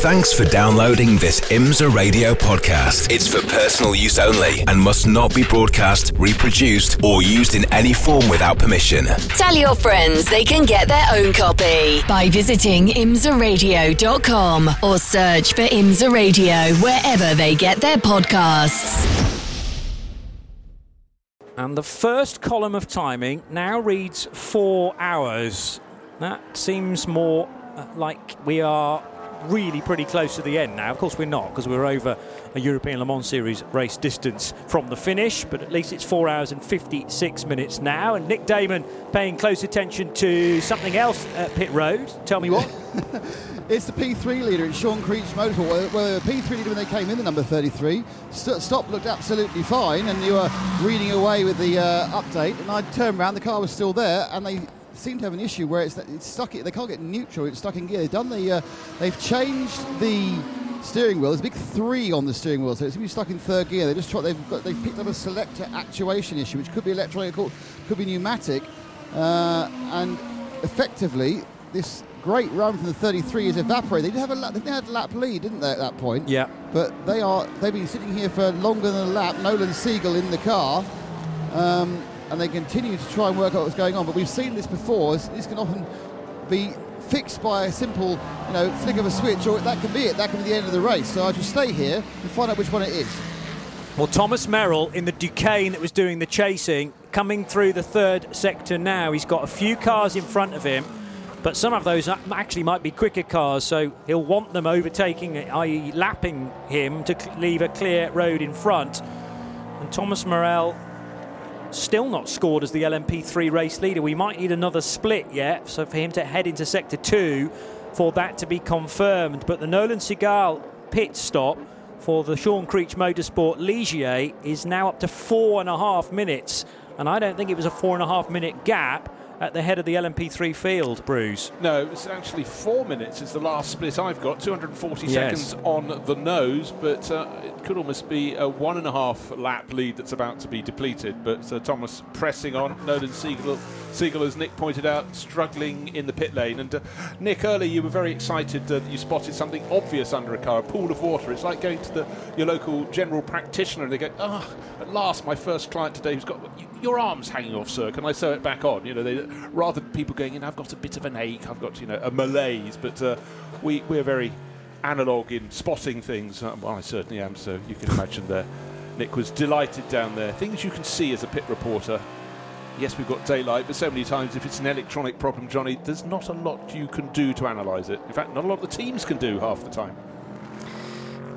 Thanks for downloading this IMSA radio podcast. It's for personal use only and must not be broadcast, reproduced, or used in any form without permission. Tell your friends they can get their own copy by visiting imsaradio.com or search for IMSA Radio wherever they get their podcasts. And the first column of timing now reads four hours. That seems more uh, like we are really pretty close to the end now. Of course, we're not because we're over a European Le Mans Series race distance from the finish, but at least it's four hours and 56 minutes now. And Nick Damon paying close attention to something else at Pit Road. Tell me what? It's the P3 leader, it's Sean Creech Motorsport. Well, the P3 leader when they came in, the number 33. St- stop looked absolutely fine, and you were reading away with the uh, update. And I turned around, the car was still there, and they seem to have an issue where it's, it's stuck. They can't get neutral. It's stuck in gear. They've done the. Uh, they've changed the steering wheel. There's a big three on the steering wheel, so it's going to be stuck in third gear. They just try, they've got they've picked up a selector actuation issue, which could be electronic, could be pneumatic, uh, and effectively this great run from the 33 is evaporated. They did have a lap, they had a lap lead, didn't they, at that point? Yeah. But they are they've been sitting here for longer than a lap. Nolan Siegel in the car. Um, and they continue to try and work out what's going on. But we've seen this before. This can often be fixed by a simple, you know, flick of a switch, or that can be it. That can be the end of the race. So I should stay here and find out which one it is. Well, Thomas Merrill in the Duqueine that was doing the chasing, coming through the third sector now. He's got a few cars in front of him, but some of those actually might be quicker cars, so he'll want them overtaking, i.e., lapping him to leave a clear road in front. And Thomas Merrill still not scored as the LMP3 race leader. We might need another split yet, so for him to head into sector two for that to be confirmed. But the Nolan Siegel pit stop for the Sean Creech Motorsport Ligier is now up to four and a half minutes. And I don't think it was a four and a half minute gap at the head of the LMP3 field, Bruce. No, it's actually four minutes. It's the last split I've got. 240 yes. seconds on the nose, but uh, it could almost be a one and a half lap lead that's about to be depleted. But uh, Thomas pressing on. Nolan Siegel, Siegel, as Nick pointed out, struggling in the pit lane. And uh, Nick, earlier you were very excited that you spotted something obvious under a car, a pool of water. It's like going to the, your local general practitioner and they go, ah, oh, at last, my first client today who's got your arms hanging off, sir. Can I sew it back on? You know, they, rather than people going, you know, I've got a bit of an ache, I've got, you know, a malaise. But uh, we, we're very analog in spotting things. Uh, well, I certainly am, so you can imagine there. Nick was delighted down there. Things you can see as a pit reporter. Yes, we've got daylight, but so many times if it's an electronic problem, Johnny, there's not a lot you can do to analyse it. In fact, not a lot of the teams can do half the time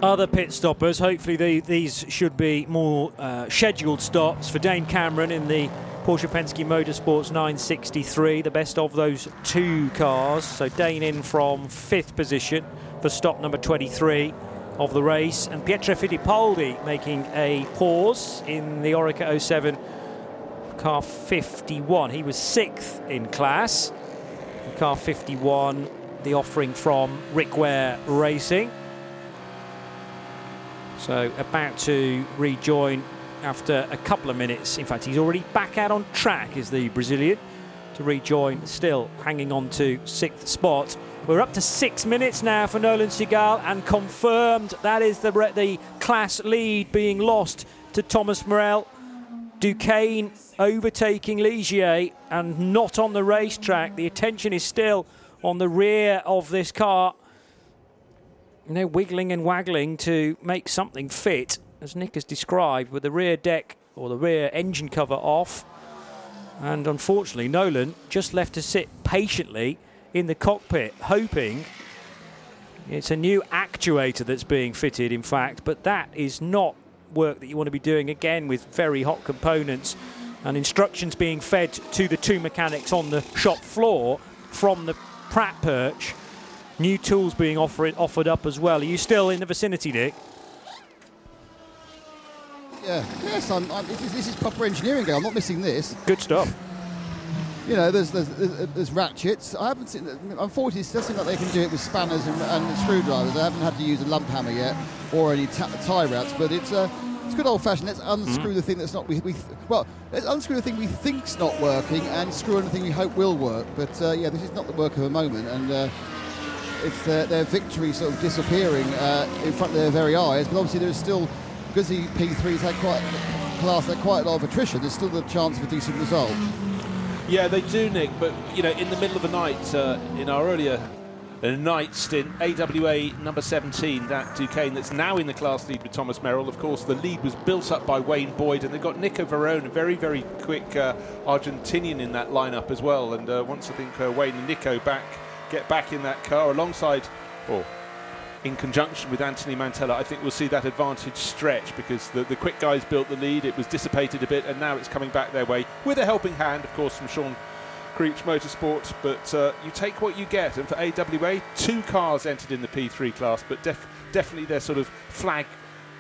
other pit stoppers. Hopefully, the, these should be more uh, scheduled stops for Dane Cameron in the Porsche Penske Motorsports 963, the best of those two cars. So Dane in from fifth position for stop number 23 of the race, and Pietro Fittipaldi making a pause in the Oreca 07 car 51. He was sixth in class. Car 51, the offering from Rick Ware Racing. So about to rejoin after a couple of minutes. In fact, he's already back out on track, is the Brazilian, to rejoin, still hanging on to sixth spot. We're up to six minutes now for Nolan Siegel, and confirmed that is the, the class lead being lost to Thomas Merrill. Duqueine overtaking Ligier and not on the racetrack. The attention is still on the rear of this car you know, wiggling and waggling to make something fit, as Nick has described, with the rear deck or the rear engine cover off. And unfortunately, Nolan just left to sit patiently in the cockpit, hoping it's a new actuator that's being fitted, in fact, but that is not work that you want to be doing again with very hot components and instructions being fed to the two mechanics on the shop floor from the Pratt perch new tools being offered offered up as well. Are you still in the vicinity, Dick? Yeah, yes, I'm, I'm, this, is, this, is, proper engineering. I'm not missing this. Good stuff. You know, there's, there's, there's ratchets. I haven't seen. Unfortunately, it does seem like they can do it with spanners and, and screwdrivers. I haven't had to use a lump hammer yet or any tie rats, but it's uh, it's good old fashioned. Let's unscrew mm. the thing that's not we, we well, let's unscrew the thing we think's not working and screw on the thing we hope will work. But uh, yeah, this is not the work of a moment, and uh, it's their, their victory sort of disappearing uh, in front of their very eyes. But obviously, there's still because the P3's had quite class had quite a lot of attrition. There's still the chance of a decent result. Yeah, they do, Nick. But you know, in the middle of the night, uh, in our earlier night stint, AWA number 17, that Duqueine that's now in the class lead with Thomas Merrill. Of course, the lead was built up by Wayne Boyd, and they've got Nico Varrone, a very, very quick uh, Argentinian in that lineup as well. And uh, once I think uh, Wayne and Nico back get back in that car alongside, or in conjunction with Anthony Mantella, I think we'll see that advantage stretch because the, the quick guys built the lead, it was dissipated a bit, and now it's coming back their way with a helping hand, of course, from Sean Creech Motorsport. But uh, you take what you get, and for AWA, two cars entered in the P3 class, but def- definitely their sort of flag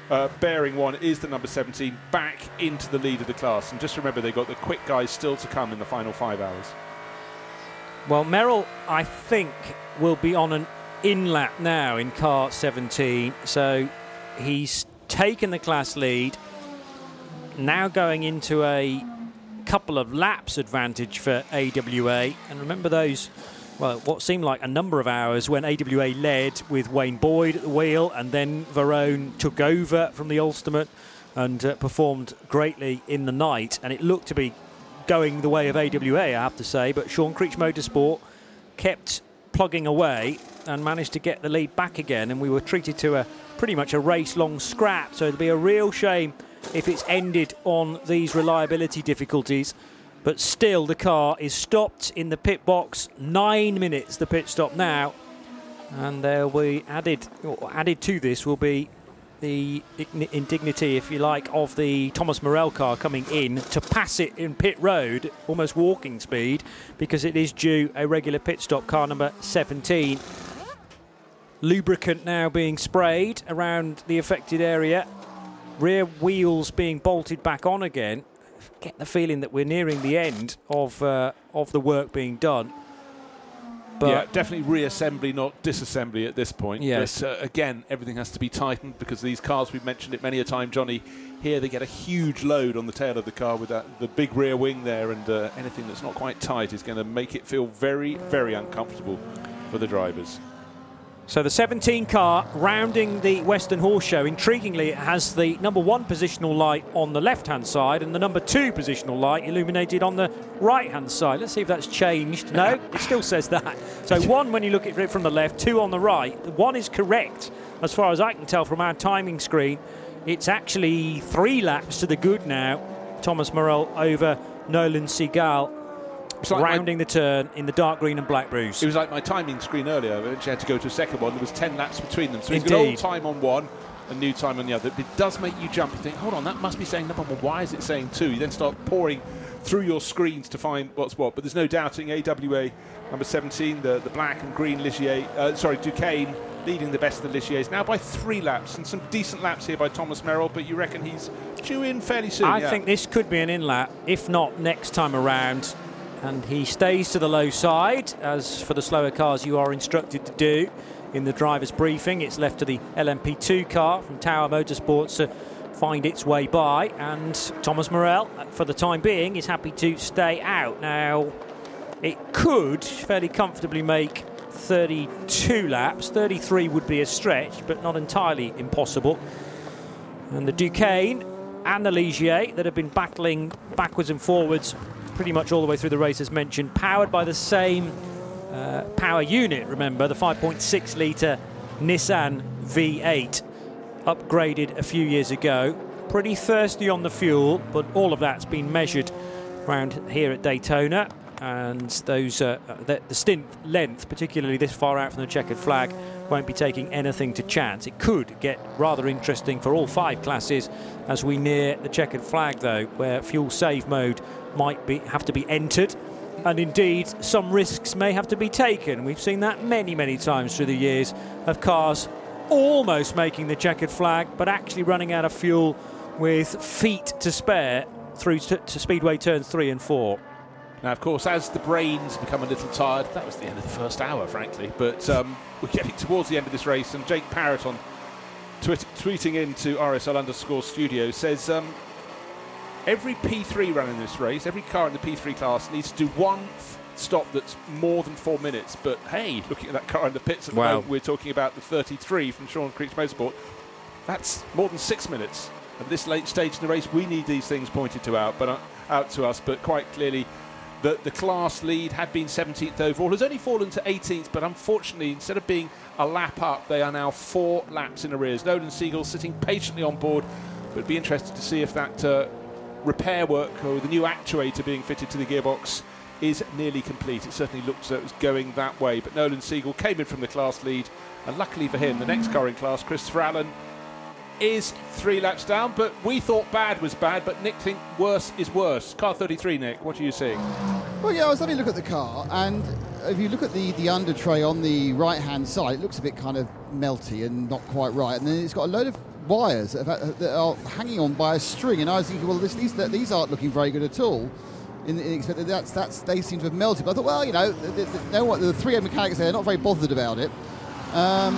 uh, bearing one is the number 17 back into the lead of the class. And just remember, they've got the quick guys still to come in the final five hours. Well, Merrill, I think, will be on an in lap now in car 17. So he's taken the class lead. Now going into a couple of laps advantage for AWA. And remember those, well, what seemed like a number of hours when AWA led with Wayne Boyd at the wheel and then Varrone took over from the Ultimate and uh, performed greatly in the night. And it looked to be going the way of AWA, I have to say. But Sean Creech Motorsport kept plugging away and managed to get the lead back again. And we were treated to a pretty much a race long scrap. So it'd be a real shame if it's ended on these reliability difficulties. But still, the car is stopped in the pit box. Nine minutes, the pit stop now. And there will be added, added to this will be the indignity, if you like, of the Thomas Merrill car coming in to pass it in pit road, almost walking speed, because it is due a regular pit stop, car number 17. Lubricant now being sprayed around the affected area, rear wheels being bolted back on again. Get the feeling that we're nearing the end of uh, of the work being done. But yeah, definitely reassembly, not disassembly at this point. Yes. But, uh, again, everything has to be tightened because these cars, we've mentioned it many a time, Johnny. Here they get a huge load on the tail of the car with that the big rear wing there, and uh, anything that's not quite tight is going to make it feel very, very uncomfortable for the drivers. So the 17 car rounding the Western Horseshoe. Intriguingly, it has the number one positional light on the left hand side and the number two positional light illuminated on the right hand side. Let's see if that's changed. No, it still says that. So one when you look at it from the left, two on the right. One is correct as far as I can tell from our timing screen. It's actually three laps to the good now. Thomas Merrill over Nolan Siegel like rounding my, the turn in the dark green and black Bruce. It was like my timing screen earlier. I eventually had to go to a second one. There was 10 laps between them. So he's got old time on one and new time on the other. It does make you jump. You think, hold on, that must be saying number one. Why is it saying two? You then start pouring through your screens to find what's what. But there's no doubting AWA number 17, the, the black and green Ligier, uh, sorry, Duqueine leading the best of the Ligiers now by three laps and some decent laps here by Thomas Merrill. But you reckon he's due in fairly soon? I yeah. think this could be an in lap, if not next time around and he stays to the low side as for the slower cars you are instructed to do. In the driver's briefing it's left to the LMP2 car from Tower Motorsports to find its way by. And Thomas Merrill for the time being is happy to stay out. Now it could fairly comfortably make 32 laps. 33 would be a stretch but not entirely impossible. And the Duqueine and the Ligier that have been battling backwards and forwards pretty much all the way through the race, as mentioned, powered by the same uh, power unit, remember, the 5.6 litre Nissan V8, upgraded a few years ago. Pretty thirsty on the fuel, but all of that's been measured around here at Daytona. And those uh, the, the stint length, particularly this far out from the checkered flag, won't be taking anything to chance. It could get rather interesting for all five classes as we near the checkered flag, though, where fuel save mode might be have to be entered. And indeed, some risks may have to be taken. We've seen that many, many times through the years of cars almost making the checkered flag, but actually running out of fuel with feet to spare through to, to Speedway turns three and four. Now, of course, as the brains become a little tired, that was the end of the first hour, frankly. But um, we're getting towards the end of this race, and Jake Parrott on tweet, tweeting into RSL underscore studio says every P3 running this race, every car in the P3 class needs to do one stop that's more than four minutes. But hey, looking at that car in the pits at wow. the moment, we're talking about the 33 from Sean Creech Motorsport. That's more than six minutes. At this late stage in the race, we need these things pointed to out, but uh, out to us. But quite clearly, the, the class lead had been 17th overall, has only fallen to 18th, but unfortunately, instead of being a lap up, they are now four laps in arrears. Nolan Siegel sitting patiently on board, but it'd be interested to see if that uh, repair work or the new actuator being fitted to the gearbox is nearly complete. It certainly looked as though it was going that way, but Nolan Siegel came in from the class lead, and luckily for him, the next car in class, Christopher Allen, is three laps down, but we thought bad was bad, but Nick think worse is worse. Car 33, Nick, what are you seeing? Well, yeah, I was having a look at the car, and if you look at the, the under tray on the right hand side, it looks a bit kind of melty and not quite right. And then it's got a load of wires that, are hanging on by a string. And I was thinking, well, this, these, these aren't looking very good at all. In, in that's, that's, they seem to have melted. But I thought, well, you know, the, the, the, the 3M mechanics there are not very bothered about it. Um,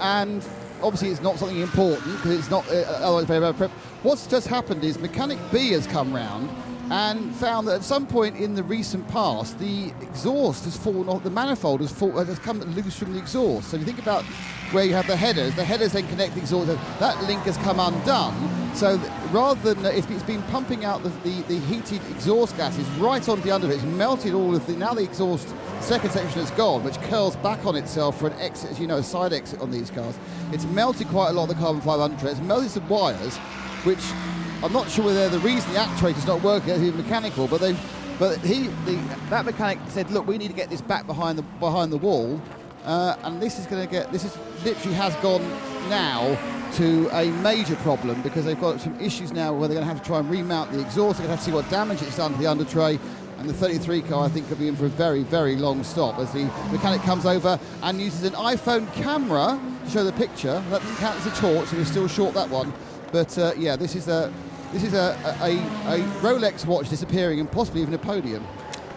and obviously it's not something important because it's not uh, otherwise very bad prep. What's just happened is mechanic B has come round and found that at some point in the recent past the exhaust has fallen off, the manifold has, has come loose from the exhaust. So if you think about where you have the headers, the headers then connect the exhaust, that link has come undone. So rather than, uh, it's been pumping out the, the, the heated exhaust gases right onto the under it, it's melted all of the, now the exhaust second section has gone, which curls back on itself for an exit, as you know, a side exit on these cars. It's melted quite a lot of the carbon fibre under It's melted some wires, which I'm not sure whether the reason the actuator's not working, it's mechanical, but they've but he the, that mechanic said, look, we need to get this back behind the behind the wall, uh, and this is going to get this is literally has gone now to a major problem because they've got some issues now where they're going to have to try and remount the exhaust. They're going to have to see what damage it's done to the under tray. And the 33 car, I think, could be in for a very, very long stop as the mechanic comes over and uses an iPhone camera to show the picture. That doesn't count as a torch, so we're still short that one. But uh, yeah, this is a this is a, a, a Rolex watch disappearing and possibly even a podium.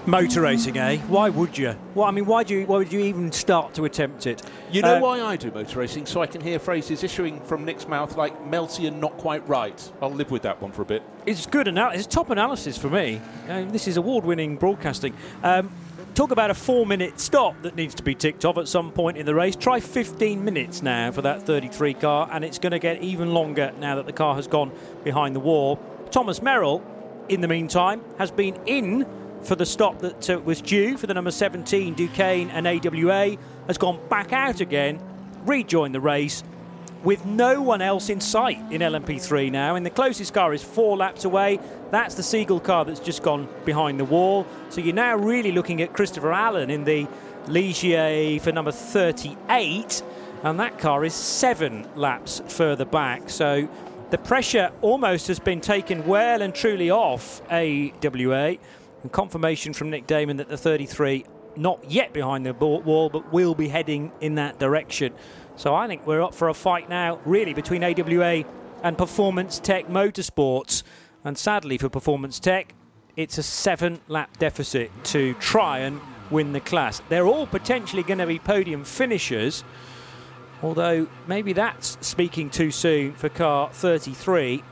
Motor racing, eh? Why would you? Well, I mean, why do you? Why would you even start to attempt it? You know uh, why I do motor racing, so I can hear phrases issuing from Nick's mouth like "melty and not quite right." I'll live with that one for a bit. It's good analysis. It's top analysis for me. Uh, this is award-winning broadcasting. Um, talk about a four-minute stop that needs to be ticked off at some point in the race. Try 15 minutes now for that 33 car, and it's going to get even longer now that the car has gone behind the wall. Thomas Merrill, in the meantime, has been in for the stop that uh, was due for the number 17 Duqueine and AWA, has gone back out again, rejoined the race with no one else in sight in LMP3 now. And the closest car is four laps away. That's the Siegel car that's just gone behind the wall. So you're now really looking at Christopher Allen in the Ligier for number 38. And that car is seven laps further back. So the pressure almost has been taken well and truly off AWA and confirmation from Nick Damon that the 33 not yet behind the wall but will be heading in that direction. So I think we're up for a fight now really between AWA and Performance Tech Motorsports and sadly for Performance Tech it's a 7 lap deficit to try and win the class. They're all potentially going to be podium finishers. Although maybe that's speaking too soon for car 33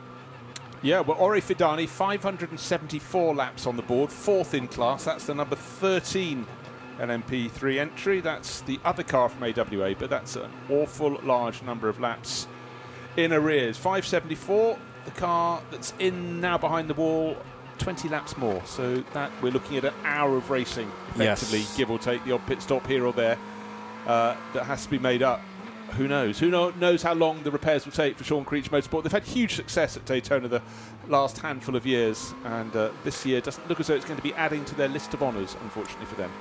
yeah, well, Orey Fidani, 574 laps on the board, fourth in class. That's the number 13 LMP3 entry. That's the other car from AWA, but that's an awful large number of laps in arrears. 574, the car that's in now behind the wall, 20 laps more. So that we're looking at an hour of racing, effectively, yes. give or take the odd pit stop here or there, uh, that has to be made up who knows? Who know, knows how long the repairs will take for Sean Creech Motorsport? They've had huge success at Daytona the last handful of years, and uh, this year doesn't look as though it's going to be adding to their list of honours, unfortunately for them.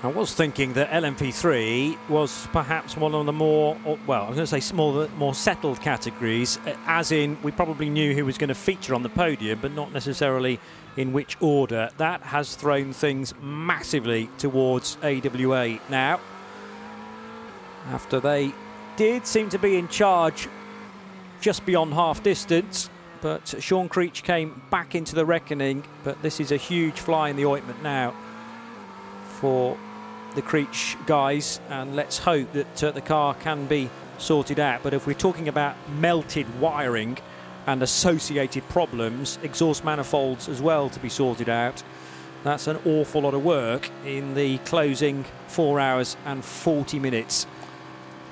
I was thinking that LMP3 was perhaps one of the more, well, I was going to say smaller, more settled categories, as in we probably knew who was going to feature on the podium, but not necessarily in which order. That has thrown things massively towards AWA now after they did seem to be in charge just beyond half distance. But Sean Creech came back into the reckoning. But this is a huge fly in the ointment now for the Creech guys. And let's hope that uh, the car can be sorted out. But if we're talking about melted wiring and associated problems, exhaust manifolds as well to be sorted out, That's an awful lot of work in the closing four hours and 40 minutes.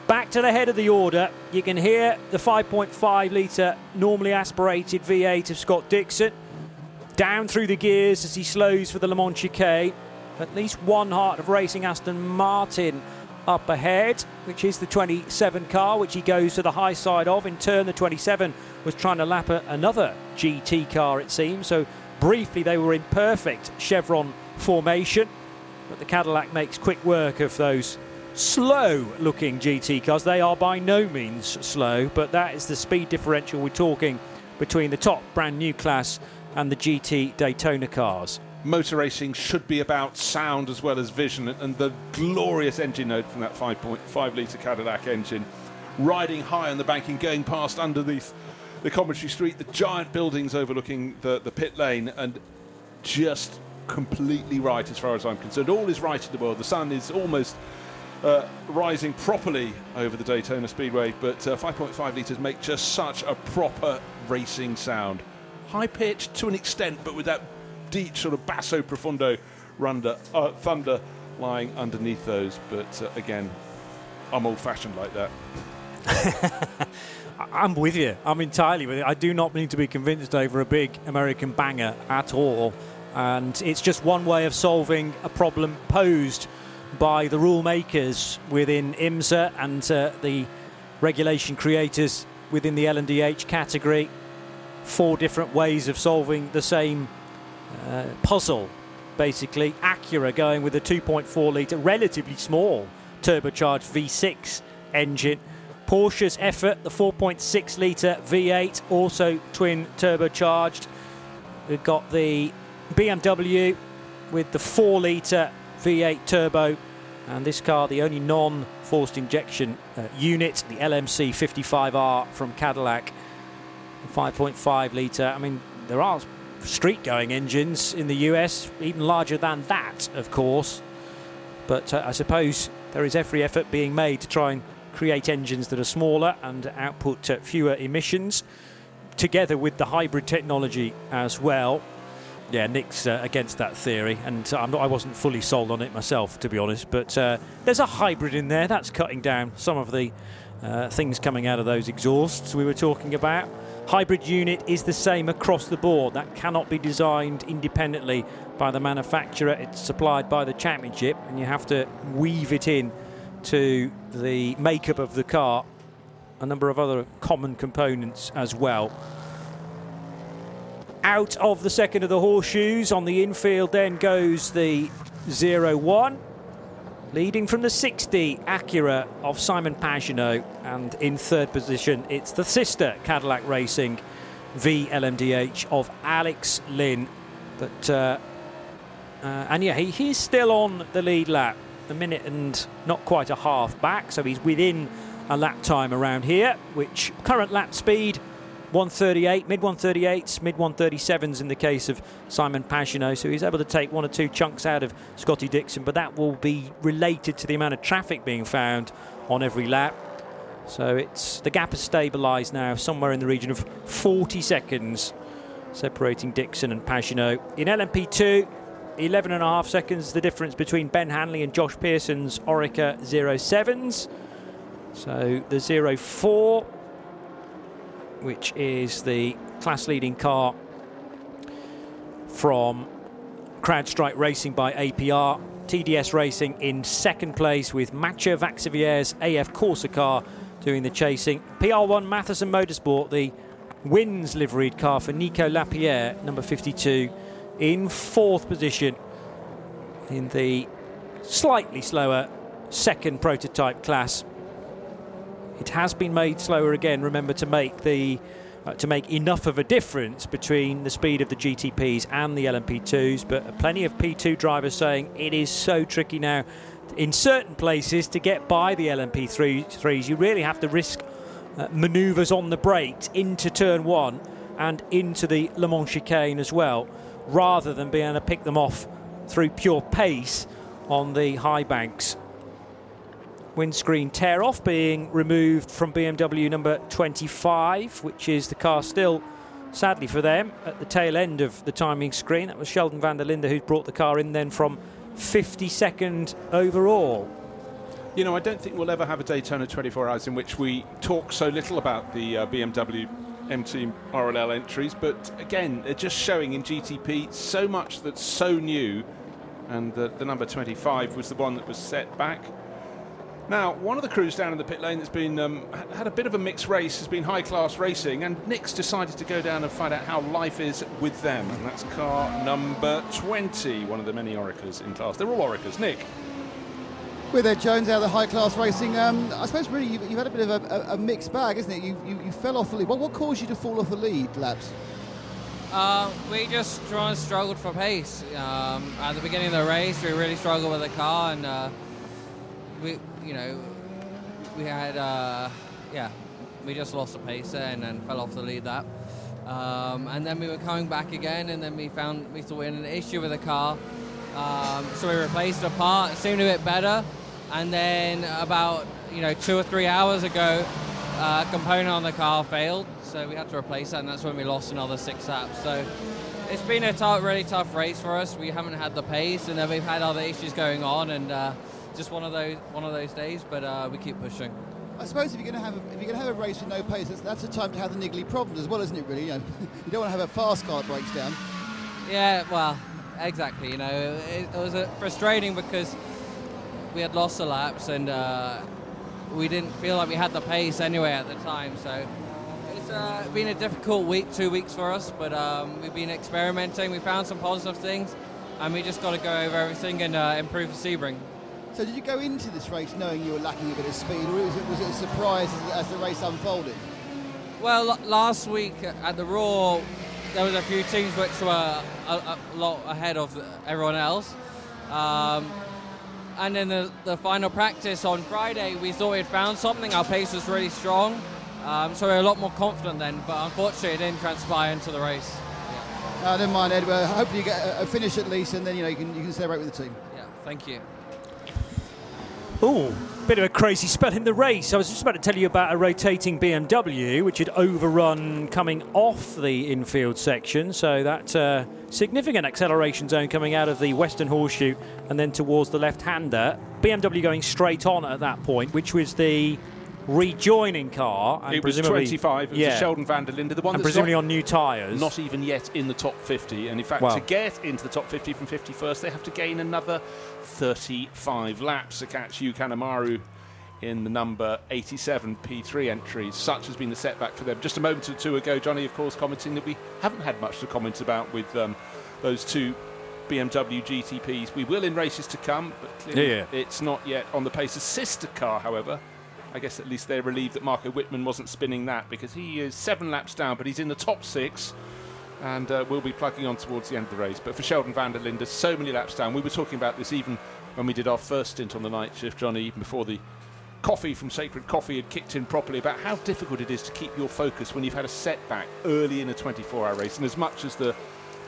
Back to the head of the order, you can hear the 5.5 litre normally aspirated V8 of Scott Dixon down through the gears as he slows for the Le Mans chicane. At least one Heart of Racing Aston Martin up ahead, which is the 27 car, which he goes to the high side of. In turn, the 27 was trying to lap another GT car, it seems. So briefly, they were in perfect chevron formation. But the Cadillac makes quick work of those slow looking GT cars. They are by no means slow, but that is the speed differential we're talking between the top brand new class and the GT Daytona cars motor racing should be about sound as well as vision, and the glorious engine note from that 5.5 litre Cadillac engine, riding high on the banking, going past underneath the Coventry Street, the giant buildings overlooking the, the pit lane, and just completely right as far as I'm concerned. All is right in the world. The sun is almost uh, rising properly over the Daytona Speedway, but uh, 5.5 litres make just such a proper racing sound. High pitched to an extent, but with that deep sort of basso profundo uh, thunder lying underneath those. But uh, again, I'm old fashioned like that. I'm with you. I'm entirely with you. I do not need to be convinced over a big American banger at all. And it's just one way of solving a problem posed by the rule makers within IMSA and uh, the regulation creators within the LMDH category. Four different ways of solving the same uh, puzzle, basically. Acura going with a 2.4 litre, relatively small turbocharged V6 engine. Porsche's effort, the 4.6 litre V8, also twin turbocharged. We've got the BMW with the 4 litre V8 turbo, and this car, the only non forced injection uh, unit, the LMC 55R from Cadillac, 5.5 litre. I mean, there are street going engines in the US, even larger than that, of course. But uh, I suppose there is every effort being made to try and create engines that are smaller and output uh, fewer emissions, together with the hybrid technology as well. Yeah, Nick's uh, against that theory, and not, i wasn't fully sold on it myself, to be honest. But uh, there's a hybrid in there that's cutting down some of the uh, things coming out of those exhausts we were talking about. Hybrid unit is the same across the board. That cannot be designed independently by the manufacturer. It's supplied by the championship, and you have to weave it in to the makeup of the car. A number of other common components as well. Out of the second of the horseshoes on the infield, then goes the 0 1. Leading from the 60, Acura of Simon Pagenaud. And in third position, it's the sister Cadillac Racing VLMDH of Alex Lynn. But, uh, uh, and yeah, he, he's still on the lead lap, a minute and not quite a half back. So he's within a lap time around here, which current lap speed 138, mid 138s, mid 137s in the case of Simon Pagenaud. So he's able to take one or two chunks out of Scotty Dixon, but that will be related to the amount of traffic being found on every lap. So it's the gap has stabilised now, somewhere in the region of 40 seconds, separating Dixon and Pagenaud. In LMP2, 11 and a half seconds the difference between Ben Hanley and Josh Pierson's Oreca 07s. So the 04 which is the class leading car from CrowdStrike Racing by APR. TDS Racing in second place with Mathieu Vaxivier's AF Corsa car doing the chasing. PR1 Mathiasen Motorsport, the wins liveried car for Nico Lapierre, number 52, in fourth position in the slightly slower second prototype class. It has been made slower again. Remember to make the uh, to make enough of a difference between the speed of the GTPs and the LMP2s. But plenty of P2 drivers saying it is so tricky now in certain places to get by the LMP3s. You really have to risk uh, manoeuvres on the brakes into turn one and into the Le Mans chicane as well, rather than being able to pick them off through pure pace on the high banks windscreen tear off being removed from BMW number 25, which is the car still Sadly for them, at the tail end of the timing screen, that was Sheldon van der Linde who brought the car in then from 52nd overall. You know, I don't think we'll ever have a Daytona 24 Hours in which we talk so little about the uh, BMW MT RLL entries, but again, they're just showing in GTP so much that's so new, and the, the number 25 was the one that was set back. Now, one of the crews down in the pit lane that's been um, had a bit of a mixed race has been high class racing, and Nick's decided to go down and find out how life is with them, and that's car number 20, one of the many Orecas in class. They're all Orecas. Nick. With Ed Jones out of the high class racing, um, I suppose really you've, you've, had a bit of a, a, a, mixed bag, isn't it? You, you, you fell off the lead. What, what, caused you to fall off the lead, Labs? Uh, we just struggled for pace. Um, at the beginning of the race, we really struggled with the car, and uh, we you know, we had, uh, yeah, we just lost the pace and then fell off the lead lap. Um, and then we were coming back again, and then we found we saw we had an issue with the car. Um, so we replaced the part. It seemed a bit better. And then about you know two or three hours ago, uh, a component on the car failed, so we had to replace that, and that's when we lost another six laps. So it's been a really tough race for us. We haven't had the pace, and then we've had other issues going on, and uh, just one of those one of those days. But uh, we keep pushing. I suppose if you're going to have a, if you're going to have a race with no pace, that's, that's a time to have the niggly problems as well, isn't it? Really, you, know, you don't want to have a fast car that breaks down. Yeah, well, exactly. You know, it, it was frustrating because we had lost the laps and uh, we didn't feel like we had the pace anyway at the time. So it's uh, been a difficult week, two weeks for us, but um, we've been experimenting. We found some positive things, and we just got to go over everything and uh, improve the Sebring. So did you go into this race knowing you were lacking a bit of speed, or was it, was it a surprise as, as the race unfolded? Well, last week at the Roar, there was a few teams which were a, a lot ahead of everyone else. Um, and in the, the final practice on Friday, we thought we'd found something. Our pace was really strong, um, so we were a lot more confident then. But unfortunately, it didn't transpire into the race. Yeah. Uh, never mind, Ed. Well, hopefully, you get a, a finish at least, and then you know you can you can celebrate with the team. Yeah, thank you. Oh, bit of a crazy spell in the race. I was just about to tell you about a rotating BMW which had overrun coming off the infield section. So that uh, significant acceleration zone coming out of the western horseshoe and then towards the left-hander. BMW going straight on at that point, which was the rejoining car. And it was 25. It was yeah. Sheldon van der Linde, the one and presumably on new tyres. Not even yet in the top 50. And in fact, well, to get into the top 50 from 51st, they have to gain another 35 laps to catch Yu Kanemaru in the number 87 P3 entry. Such has been the setback for them. Just a moment or two ago, Johnny, of course, commenting that we haven't had much to comment about with um, those two BMW GTPs. We will in races to come, but clearly yeah, yeah. it's not yet on the pace. A sister car, however, I guess at least they're relieved that Marco Wittmann wasn't spinning that because he is seven laps down, but he's in the top six and uh, will be plugging on towards the end of the race. But for Sheldon van der Linde, so many laps down. We were talking about this even when we did our first stint on the night shift, Johnny, even before the coffee from Sacred Coffee had kicked in properly, about how difficult it is to keep your focus when you've had a setback early in a 24 hour race. And as much as the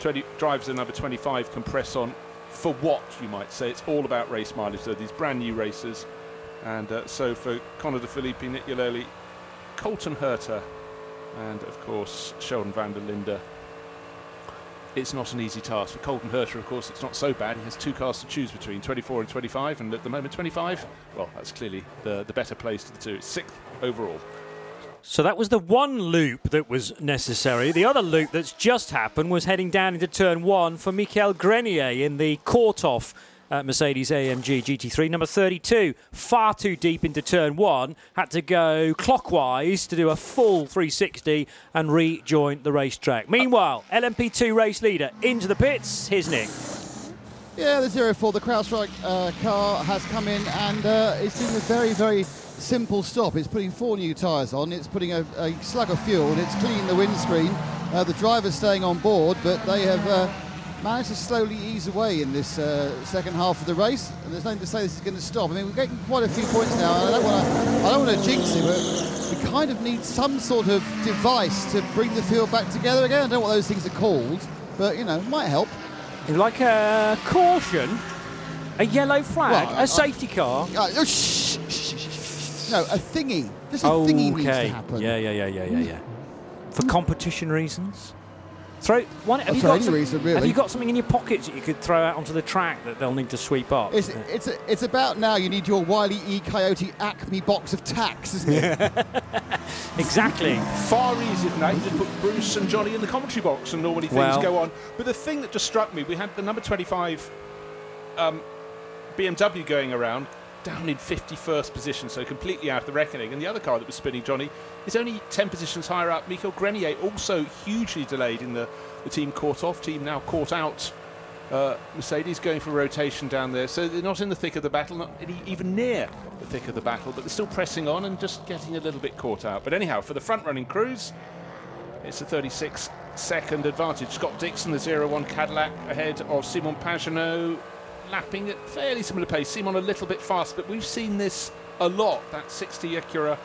20, drivers at number 25 can press on for what, you might say, it's all about race mileage. So these brand new racers and uh, so for Connor De Phillippi, Nick Colton Herta, and of course Sheldon van der Linde. It's not an easy task. For Colton Herta, of course, it's not so bad. He has two cars to choose between 24 and 25, and at the moment, 25, well, that's clearly the, the better place to the two. It's sixth overall. So that was the one loop that was necessary. The other loop that's just happened was heading down into turn one for Mikael Grenier in the Korthoff uh, Mercedes AMG GT3. Number 32, far too deep into turn one, had to go clockwise to do a full 360 and rejoin the racetrack. Meanwhile, LMP2 race leader into the pits. Here's Nick. Yeah, the 04, the CrowdStrike uh, car has come in and uh, it's doing a very, very simple stop. It's putting four new tyres on, it's putting a, a, slug of fuel, and it's cleaning the windscreen. Uh, the driver's staying on board, but they have uh, managed to slowly ease away in this uh, second half of the race, and there's nothing to say this is going to stop. I mean, we're getting quite a few points now. I don't want to, I don't want to jinx it, but we kind of need some sort of device to bring the field back together again. I don't know what those things are called, but you know, might help. Like a caution, a yellow flag, well, a safety car. Uh, oh, shh, shh, shh, no, a thingy. Just a thingy okay. needs to happen. Yeah, yeah, yeah, yeah, yeah, yeah. For competition reasons. Throw one. Have, you got, some- reason, really. have you got something in your pockets that you could throw out onto the track that they'll need to sweep up? It's, it's, it's about now you need your Wile E. Coyote Acme box of tacks, isn't it? exactly. Far easier than that. You just put Bruce and Johnny in the commentary box and normally things Well- go on. But the thing that just struck me, we had the number 25 um, BMW going around down in 51st position, so completely out of the reckoning. And the other car that was spinning, Johnny, is only 10 positions higher up. Michael Grenier also hugely delayed in the, the team Korthoff. Team now caught out. Uh, Mercedes going for rotation down there, so they're not in the thick of the battle, not even near the thick of the battle, but they're still pressing on and just getting a little bit caught out. But anyhow, for the front running crews, it's a 36 second advantage. Scott Dixon, the 0 1 Cadillac, ahead of Simon Pagenaud, lapping at fairly similar pace. Simon on a little bit fast, but we've seen this a lot. That 60 Acura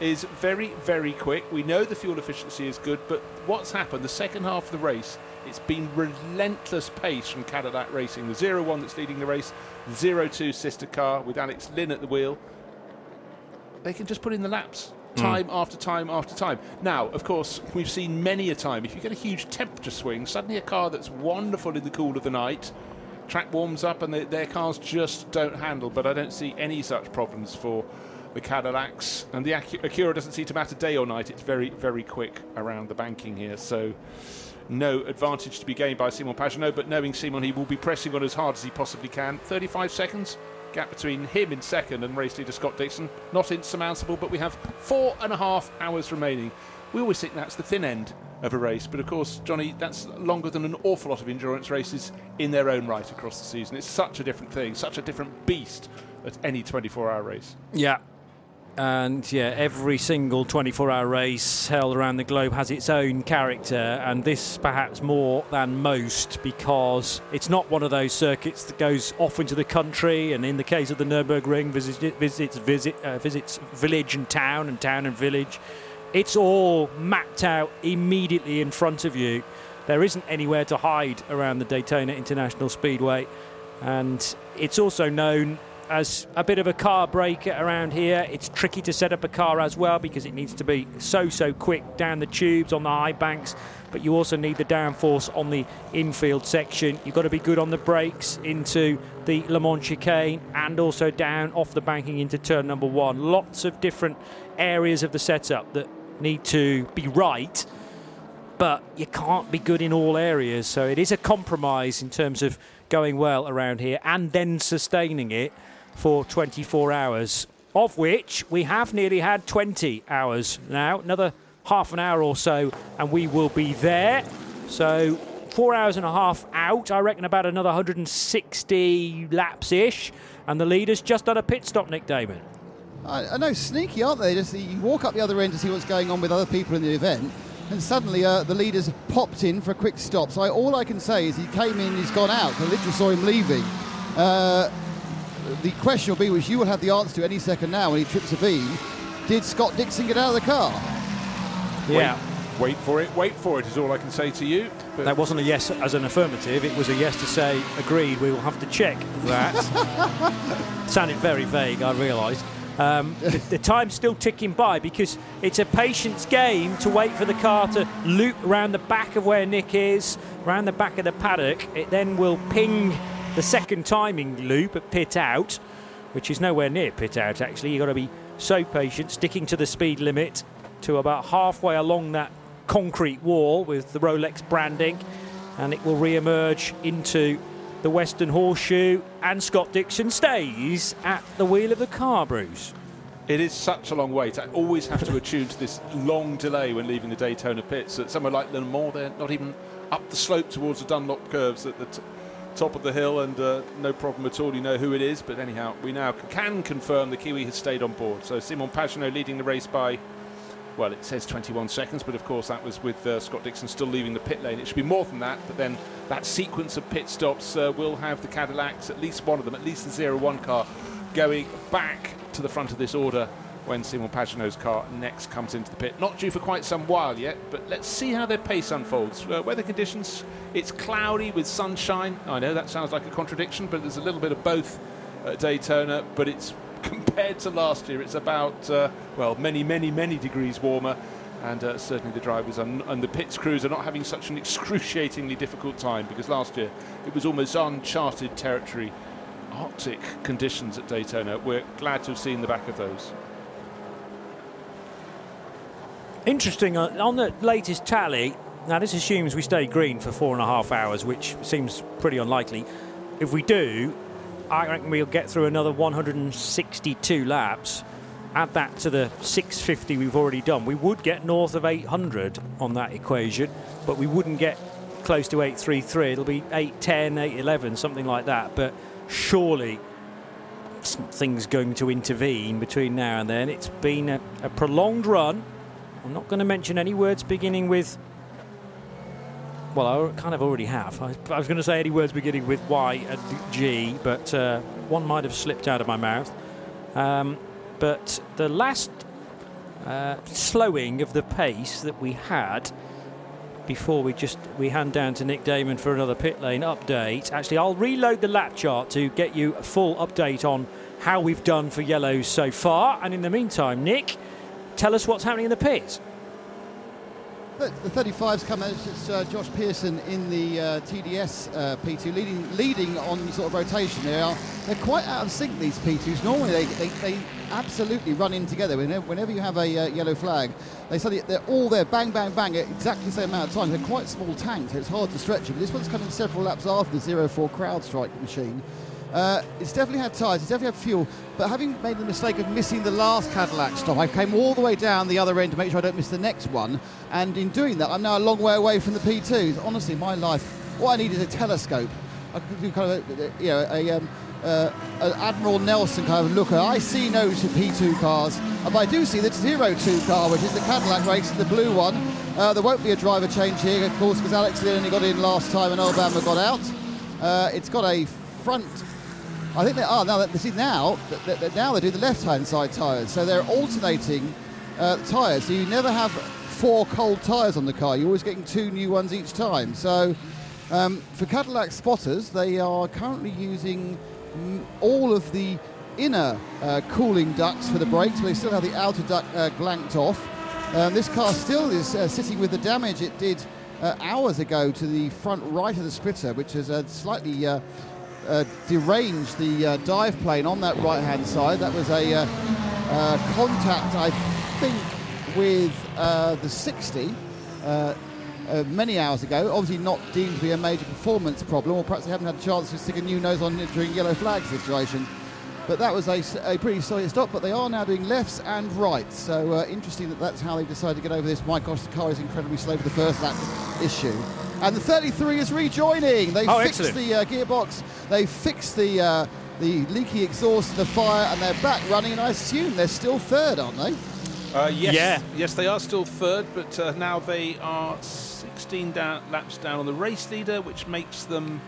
is very, very quick. We know the fuel efficiency is good, but what's happened the second half of the race? It's been relentless pace from Cadillac Racing. The 0 1 that's leading the race, 0 2 sister car with Alex Lynn at the wheel they can just put in the laps hmm. time after time after time. Now, of course, we've seen many a time if you get a huge temperature swing, suddenly a car that's wonderful in the cool of the night, track warms up and their cars just don't handle. But I don't see any such problems for the Cadillacs. And the Acu- Acura doesn't seem to matter day or night. It's very, very quick around the banking here. So. No advantage to be gained by Simon Pagenaud, but knowing Simon, he will be pressing on as hard as he possibly can. 35 seconds gap between him in second and race leader Scott Dixon. Not insurmountable, but we have four and a half hours remaining. We always think that's the thin end of a race, but of course, Johnny, that's longer than an awful lot of endurance races in their own right across the season. It's such a different thing, such a different beast at any 24 hour race. Yeah. And yeah, every single 24 hour race held around the globe has its own character, and this perhaps more than most because it's not one of those circuits that goes off into the country. And in the case of the Nürburgring, visits visits visit, uh, visits village and town, and town and village. It's all mapped out immediately in front of you. There isn't anywhere to hide around the Daytona International Speedway, and it's also known as a bit of a car breaker around here. It's tricky to set up a car as well because it needs to be so so quick down the tubes on the high banks, but you also need the downforce on the infield section. You've got to be good on the brakes into the Le Mans chicane and also down off the banking into turn number one. Lots of different areas of the setup that need to be right but you can't be good in all areas. So it is a compromise in terms of going well around here and then sustaining it for 24 hours, of which we have nearly had 20 hours now. Another half an hour or so, and we will be there. So four hours and a half out. I reckon about another 160 laps ish, and the leader's just done a pit stop. Nick Damon. I, I know, sneaky, aren't they? Just you walk up the other end to see what's going on with other people in the event, and suddenly uh, the leader's popped in for a quick stop. So I, all I can say is he came in, he's gone out. I literally saw him leaving. Uh, the question will be, which you will have the answer to any second now when he trips a beam, did Scott Dixon get out of the car? Yeah. Wait for it, wait for it is all I can say to you. But That wasn't a yes as an affirmative. It was a yes to say agreed. We will have to check that. Sounded very vague. I realised. Um, the, the time's still ticking by because it's a patience game to wait for the car to loop around the back of where Nick is, around the back of the paddock. It then will ping the second timing loop at pit out, which is nowhere near pit out. Actually, you've got to be so patient, sticking to the speed limit to about halfway along that concrete wall with the Rolex branding, and it will re-emerge into the Western Horseshoe. And Scott Dixon stays at the wheel of the car, Bruce. It is such a long wait. I always have to attune to this long delay when leaving the Daytona pits. At somewhere like Le Mans, they're not even up the slope towards the Dunlop curves at the top of the hill, and uh, no problem at all. You know who it is, but anyhow, we now can confirm the Kiwi has stayed on board. So Simon Pagenaud leading the race by, well, it says 21 seconds, but of course that was with uh, Scott Dixon still leaving the pit lane. It should be more than that, but then that sequence of pit stops uh, will have the Cadillacs, at least one of them, at least the 01 car, going back to the front of this order when Simon Pagenaud's car next comes into the pit. Not due for quite some while yet, but let's see how their pace unfolds. Uh, weather conditions, it's cloudy with sunshine. I know that sounds like a contradiction, but there's a little bit of both at Daytona, but it's compared to last year, it's about, uh, well, many, many, many degrees warmer. and uh, certainly the drivers and, and the pits crews are not having such an excruciatingly difficult time because last year it was almost uncharted territory, Arctic conditions at Daytona. We're glad to have seen the back of those. Interesting, uh, on the latest tally, now this assumes we stay green for four and a half hours, which seems pretty unlikely. If we do, I reckon we'll get through another 162 laps add that to the 650 we've already done, we would get north of 800 on that equation, but we wouldn't get close to 833. It'll be 810, 811, something like that. But surely something's going to intervene between now and then. It's been a, a prolonged run. I'm not going to mention any words beginning with. Well, I kind of already have. I, I was going to say any words beginning with Y and G, but uh, one might have slipped out of my mouth. Um, but the last uh, slowing of the pace that we had before we just we hand down to Nick Daman for another pit lane update. Actually, I'll reload the lap chart to get you a full update on how we've done for yellows so far. And in the meantime, Nick, tell us what's happening in the pits the 35s come out. It's uh, Josh Pierson in the uh, TDS uh, P2, leading leading on sort of rotation. They are they're quite out of sync. These P2s. Normally they, they, they absolutely run in together. Whenever, whenever you have a uh, yellow flag, they suddenly they're all there, bang bang bang, at exactly the same amount of time. They're quite small tanks, so it's hard to stretch them. This one's coming several laps after the 04 CrowdStrike machine. Uh, it's definitely had tyres, it's definitely had fuel, but having made the mistake of missing the last Cadillac stop, I came all the way down the other end to make sure I don't miss the next one. And in doing that, I'm now a long way away from the P2s. Honestly, my life, what I need is a telescope. I could do kind of, a, you know, a, um, uh, an Admiral Nelson kind of looker. I see no P2 cars, but I do see the 02 car, which is the Cadillac race, the blue one. Uh, there won't be a driver change here, of course, because Alex Lynn only got in last time and Earl Bamber got out. Uh, it's got a front I think they are now. That, see now, that, now they do the left-hand side tyres, so they're alternating uh, tyres. So you never have four cold tyres on the car. You're always getting two new ones each time. So um, for Cadillac spotters, they are currently using all of the inner uh, cooling ducts for the brakes, they still have the outer duct uh, blanked off. Um, this car still is uh, sitting with the damage it did uh, hours ago to the front right of the splitter, which is uh, slightly uh, deranged the uh, dive plane on that right hand side. That was a uh, uh contact, I think, with uh, the 60 uh, many hours ago. Obviously, not deemed to be a major performance problem, or perhaps they haven't had a chance to stick a new nose on during yellow flag situation. But that was a, a pretty solid stop. But they are now doing lefts and rights. So interesting that that's how they decided to get over this. My gosh, the car is incredibly slow for the first lap issue. And the 33 is rejoining. They oh, fixed excellent. the uh, gearbox. They fixed the uh, the leaky exhaust, the fire, and they're back running. And I assume they're still third, aren't they? Uh, yes, yeah. yes, they are still third, but uh, now they are 16 down, laps down on the race leader, which makes them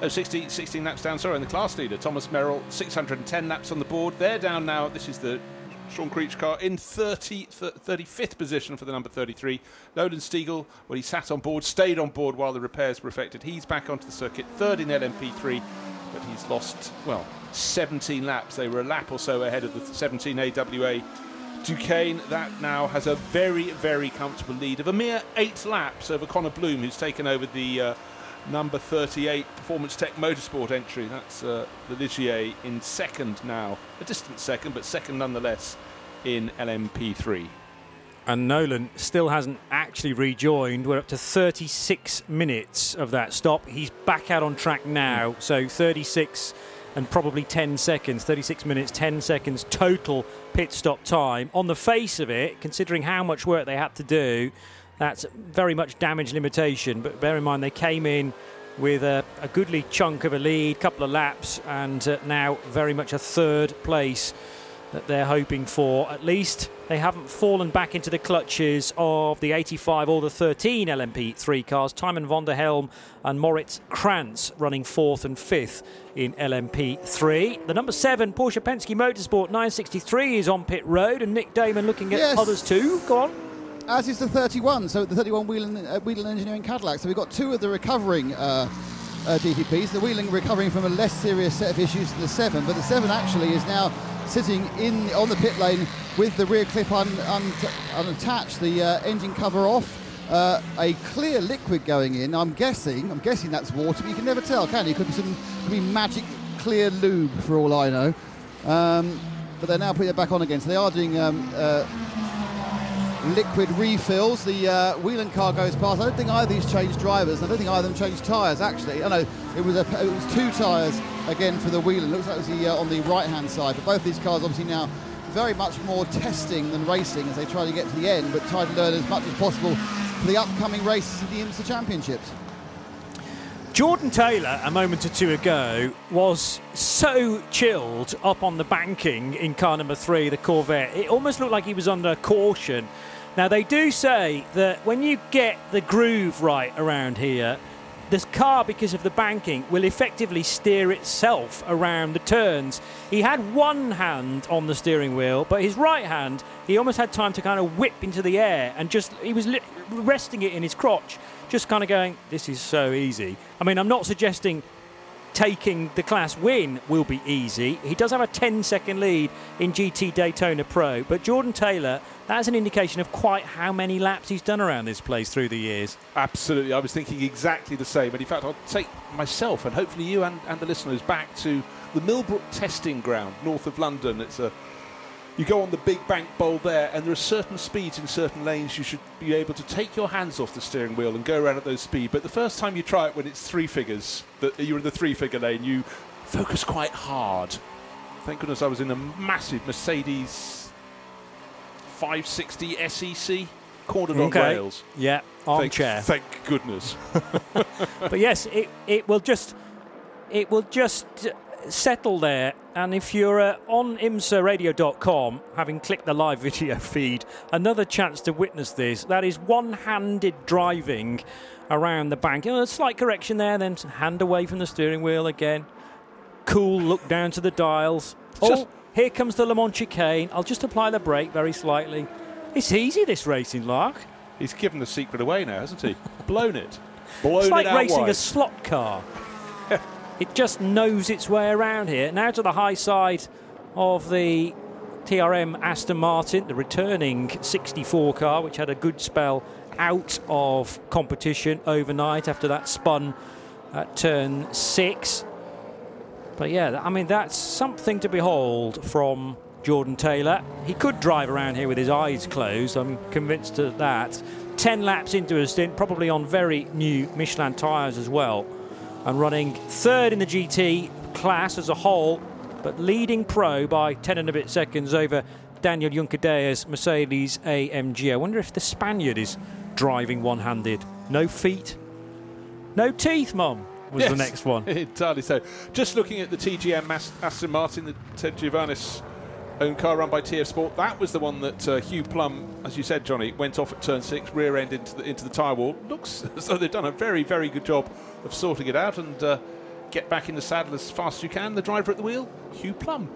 Oh, 60, 16 laps down, sorry, and the class leader, Thomas Merrill, 610 laps on the board. They're down now. This is the Sean Creech car in 30, 35th position for the number 33. Nolan Siegel, well, he sat on board, stayed on board while the repairs were effected. He's back onto the circuit, third in LMP3, but he's lost, well, 17 laps. They were a lap or so ahead of the 17 AWA. Duqueine, that now has a very, very comfortable lead of a mere eight laps over Connor Bloom, who's taken over the uh, number 38 Performance Tech Motorsport entry. That's uh, the Ligier in second now. A distant second, but second nonetheless in LMP3. And Nolan still hasn't actually rejoined. We're up to 36 minutes of that stop. He's back out on track now. So 36 and probably 10 seconds, 36 minutes, 10 seconds total pit stop time. On the face of it, considering how much work they had to do, that's very much damage limitation. But bear in mind, they came in with a, a goodly chunk of a lead, a couple of laps, and uh, now very much a third place that they're hoping for. At least they haven't fallen back into the clutches of the 85 or the 13 LMP3 cars. Timon von der Helm and Moritz Krantz running fourth and fifth in LMP3. The number seven Porsche Penske Motorsport 963 is on pit road, and Nick Daman looking at yes. others too. Go on as is the 31, so the 31 Whelen, uh, Whelen Engineering Cadillac. So we've got two of the recovering uh, uh, DTPs. The Whelen recovering from a less serious set of issues than the 7, but the 7 actually is now sitting in on the pit lane with the rear clip un, un, unattached, the uh, engine cover off. Uh, a clear liquid going in. I'm guessing. I'm guessing that's water, but you can never tell, can you? Could be some could be magic clear lube for all I know. Um, but they're now putting it back on again. So they are doing um, uh, liquid refills. The uh, Whelen car goes past. I don't think either of these changed drivers. I don't think either of them changed tyres. Actually, I know it was a, it was two tyres again for the Whelen. Looks like it was the, uh, on the right hand side. But both these cars obviously now very much more testing than racing as they try to get to the end, but try to learn as much as possible for the upcoming races of the IMSA Championships. Jordan Taylor, a moment or two ago, was so chilled up on the banking in car number three, the Corvette. It almost looked like he was under caution. Now, they do say that when you get the groove right around here, this car, because of the banking, will effectively steer itself around the turns. He had one hand on the steering wheel, but his right hand, he almost had time to kind of whip into the air and just, he was resting it in his crotch just kind of going, this is so easy. I mean, I'm not suggesting taking the class win will be easy. He does have a 10 second lead in GT Daytona Pro, but Jordan Taylor, that's an indication of quite how many laps he's done around this place through the years. Absolutely. I was thinking exactly the same. And in fact, I'll take myself and hopefully you and, and the listeners back to the Millbrook Testing Ground north of London. It's a you go on the big bank bowl there, and there are certain speeds in certain lanes you should be able to take your hands off the steering wheel and go around at those speeds. But the first time you try it when it's three figures, that you're in the three figure lane, you focus quite hard. Thank goodness I was in a massive Mercedes 560 SEC cornered okay. on rails. Yeah, armchair. Thank, thank goodness. but yes, it, it will just it will just settle there. And if you're uh, on imsaradio.com, having clicked the live video feed, another chance to witness this. That is one handed driving around the bank. a slight correction there, then hand away from the steering wheel again. Cool look down to the dials. oh, here comes the Le Mans chicane. I'll just apply the brake very slightly. It's easy, this racing, Lark. He's given the secret away now, hasn't he? Blown it. Blown it's like it racing wide. a slot car. It just knows its way around here. Now to the high side of the TGM Aston Martin, the returning 64 car, which had a good spell out of competition overnight after that spun at turn six. But yeah, I mean, that's something to behold from Jordan Taylor. He could drive around here with his eyes closed, I'm convinced of that. 10 laps into a stint, probably on very new Michelin tyres as well and running third in the GT class as a whole, but leading pro by 10 and a bit seconds over Daniel Juncadella's Mercedes AMG. I wonder if the Spaniard is driving one handed. No feet, no teeth, Mum, was yes, the next one. Entirely so. Just looking at the TGM Aston Martin, the Ted Giovanis own car run by TF Sport. That was the one that uh, Hugh Plumb, as you said, Johnny, went off at turn six, rear end into the, into the tyre wall. Looks as though they've done a very, very good job of sorting it out and uh, get back in the saddle as fast as you can. The driver at the wheel, Hugh Plumb.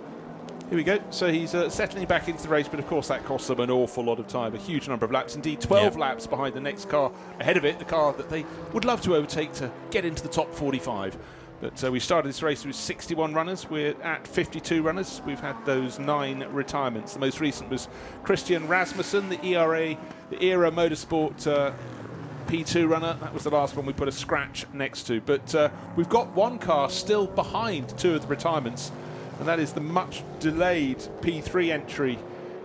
Here we go. So he's uh, settling back into the race, but of course that costs them an awful lot of time, a huge number of laps. Indeed, 12 yep. laps behind the next car ahead of it, the car that they would love to overtake to get into the top 45. But uh, we started this race with 61 runners. We're at 52 runners. We've had those nine retirements. The most recent was Christian Rasmussen, the ERA, the ERA Motorsport uh, P2 runner. That was the last one we put a scratch next to. But uh, we've got one car still behind two of the retirements, and that is the much delayed P3 entry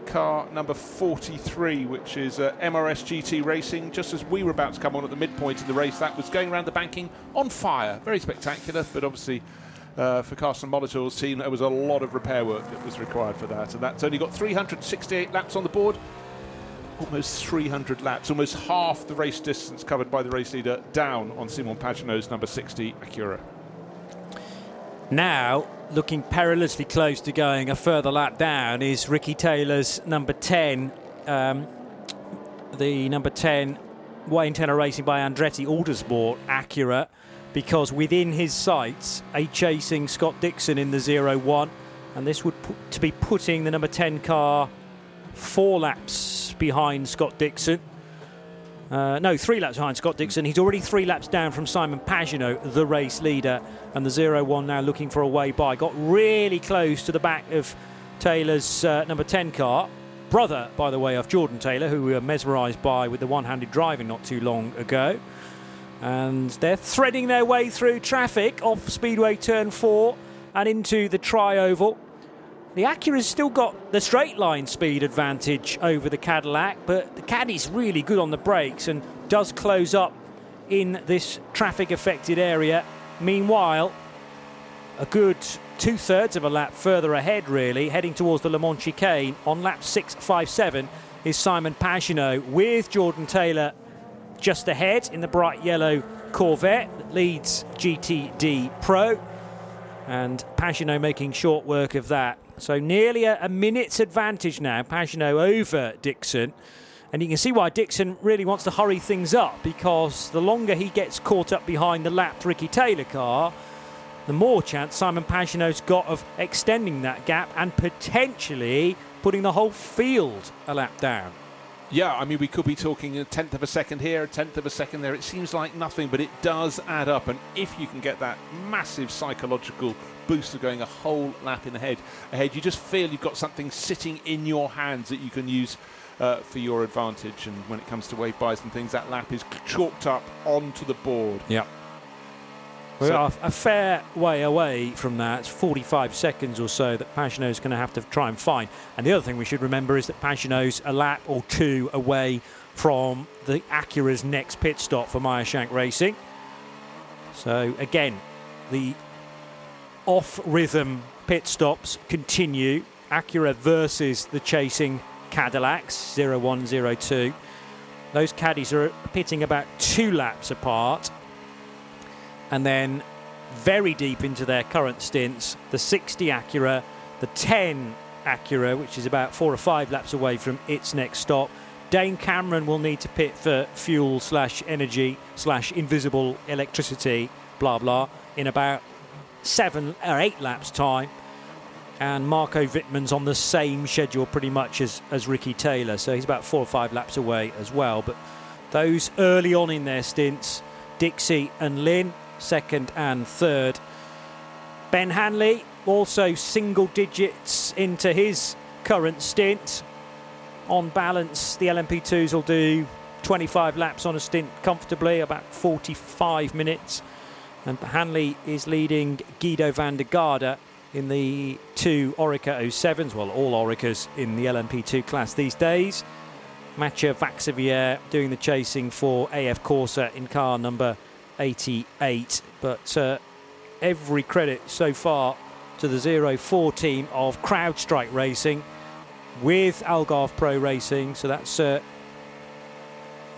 car number 43, which is uh, MRS GT Racing. Just as we were about to come on at the midpoint of the race, that was going around the banking on fire. Very spectacular, but obviously. Uh, for Carsten Molitor's team, there was a lot of repair work that was required for that, and that's only got 368 laps on the board. Almost 300 laps, almost half the race distance covered by the race leader down on Simon Pagenaud's number 60 Acura. Now, looking perilously close to going a further lap down is Ricky Taylor's number 10. Um, the number 10 Wayne Taylor Racing by Andretti Autosport Acura because within his sights a chasing Scott Dixon in the 0-1 and this would put, to be putting the number 10 car four laps behind Scott Dixon uh, no, three laps behind Scott Dixon. He's already three laps down from Simon Pagenaud, the race leader, and the 0 1 now looking for a way by. Got really close to the back of Taylor's uh, number 10 car. Brother, by the way, of Jordan Taylor, who we were mesmerised by with the one handed driving not too long ago. And they're threading their way through traffic off Speedway Turn 4 and into the Tri Oval. The Acura's still got the straight line speed advantage over the Cadillac, but the Caddy's really good on the brakes and does close up in this traffic affected area. Meanwhile, a good two thirds of a lap further ahead, really, heading towards the Le Mans chicane on lap 657 is Simon Pagenaud with Jordan Taylor just ahead in the bright yellow Corvette that leads GTD Pro. And Pagenaud making short work of that. So nearly a, a minute's advantage now, Pagenaud over Dixon. And you can see why Dixon really wants to hurry things up because the longer he gets caught up behind the lapped Ricky Taylor car, the more chance Simon Pagenaud's got of extending that gap and potentially putting the whole field a lap down. Yeah, I mean, we could be talking a tenth of a second here, a tenth of a second there. It seems like nothing, but it does add up. And if you can get that massive psychological boost of going a whole lap in ahead, ahead, you just feel you've got something sitting in your hands that you can use uh, for your advantage. And when it comes to wave bys and things, that lap is chalked up onto the board. Yeah. We are a fair way away from that. It's 45 seconds or so that Pagenaud's going to have to try and find. And the other thing we should remember is that Pagenaud's a lap or two away from the Acura's next pit stop for Meyershank Racing. So again, the off-rhythm pit stops continue. Acura versus the chasing Cadillacs 0102. Those caddies are pitting about two laps apart and then very deep into their current stints, the 60 Acura, the 10 Acura, which is about four or five laps away from its next stop. Dane Cameron will need to pit for fuel slash energy slash invisible electricity, blah blah, in about seven or eight laps time. And Marco Wittmann's on the same schedule pretty much as, as Ricky Taylor, so he's about four or five laps away as well. But those early on in their stints, Dixie and Lynn, second and third. Ben Hanley also single digits into his current stint. On balance, the LMP2s will do 25 laps on a stint comfortably, about 45 minutes. And Hanley is leading Giedo van der Garde in the two Oreca 07s, well, all Orecas in the LMP2 class these days. Mathieu Vaxivière doing the chasing for AF Corse in car number 88. But uh, every credit so far to the 04 team of CrowdStrike Racing with Algarve Pro Racing. So that's uh,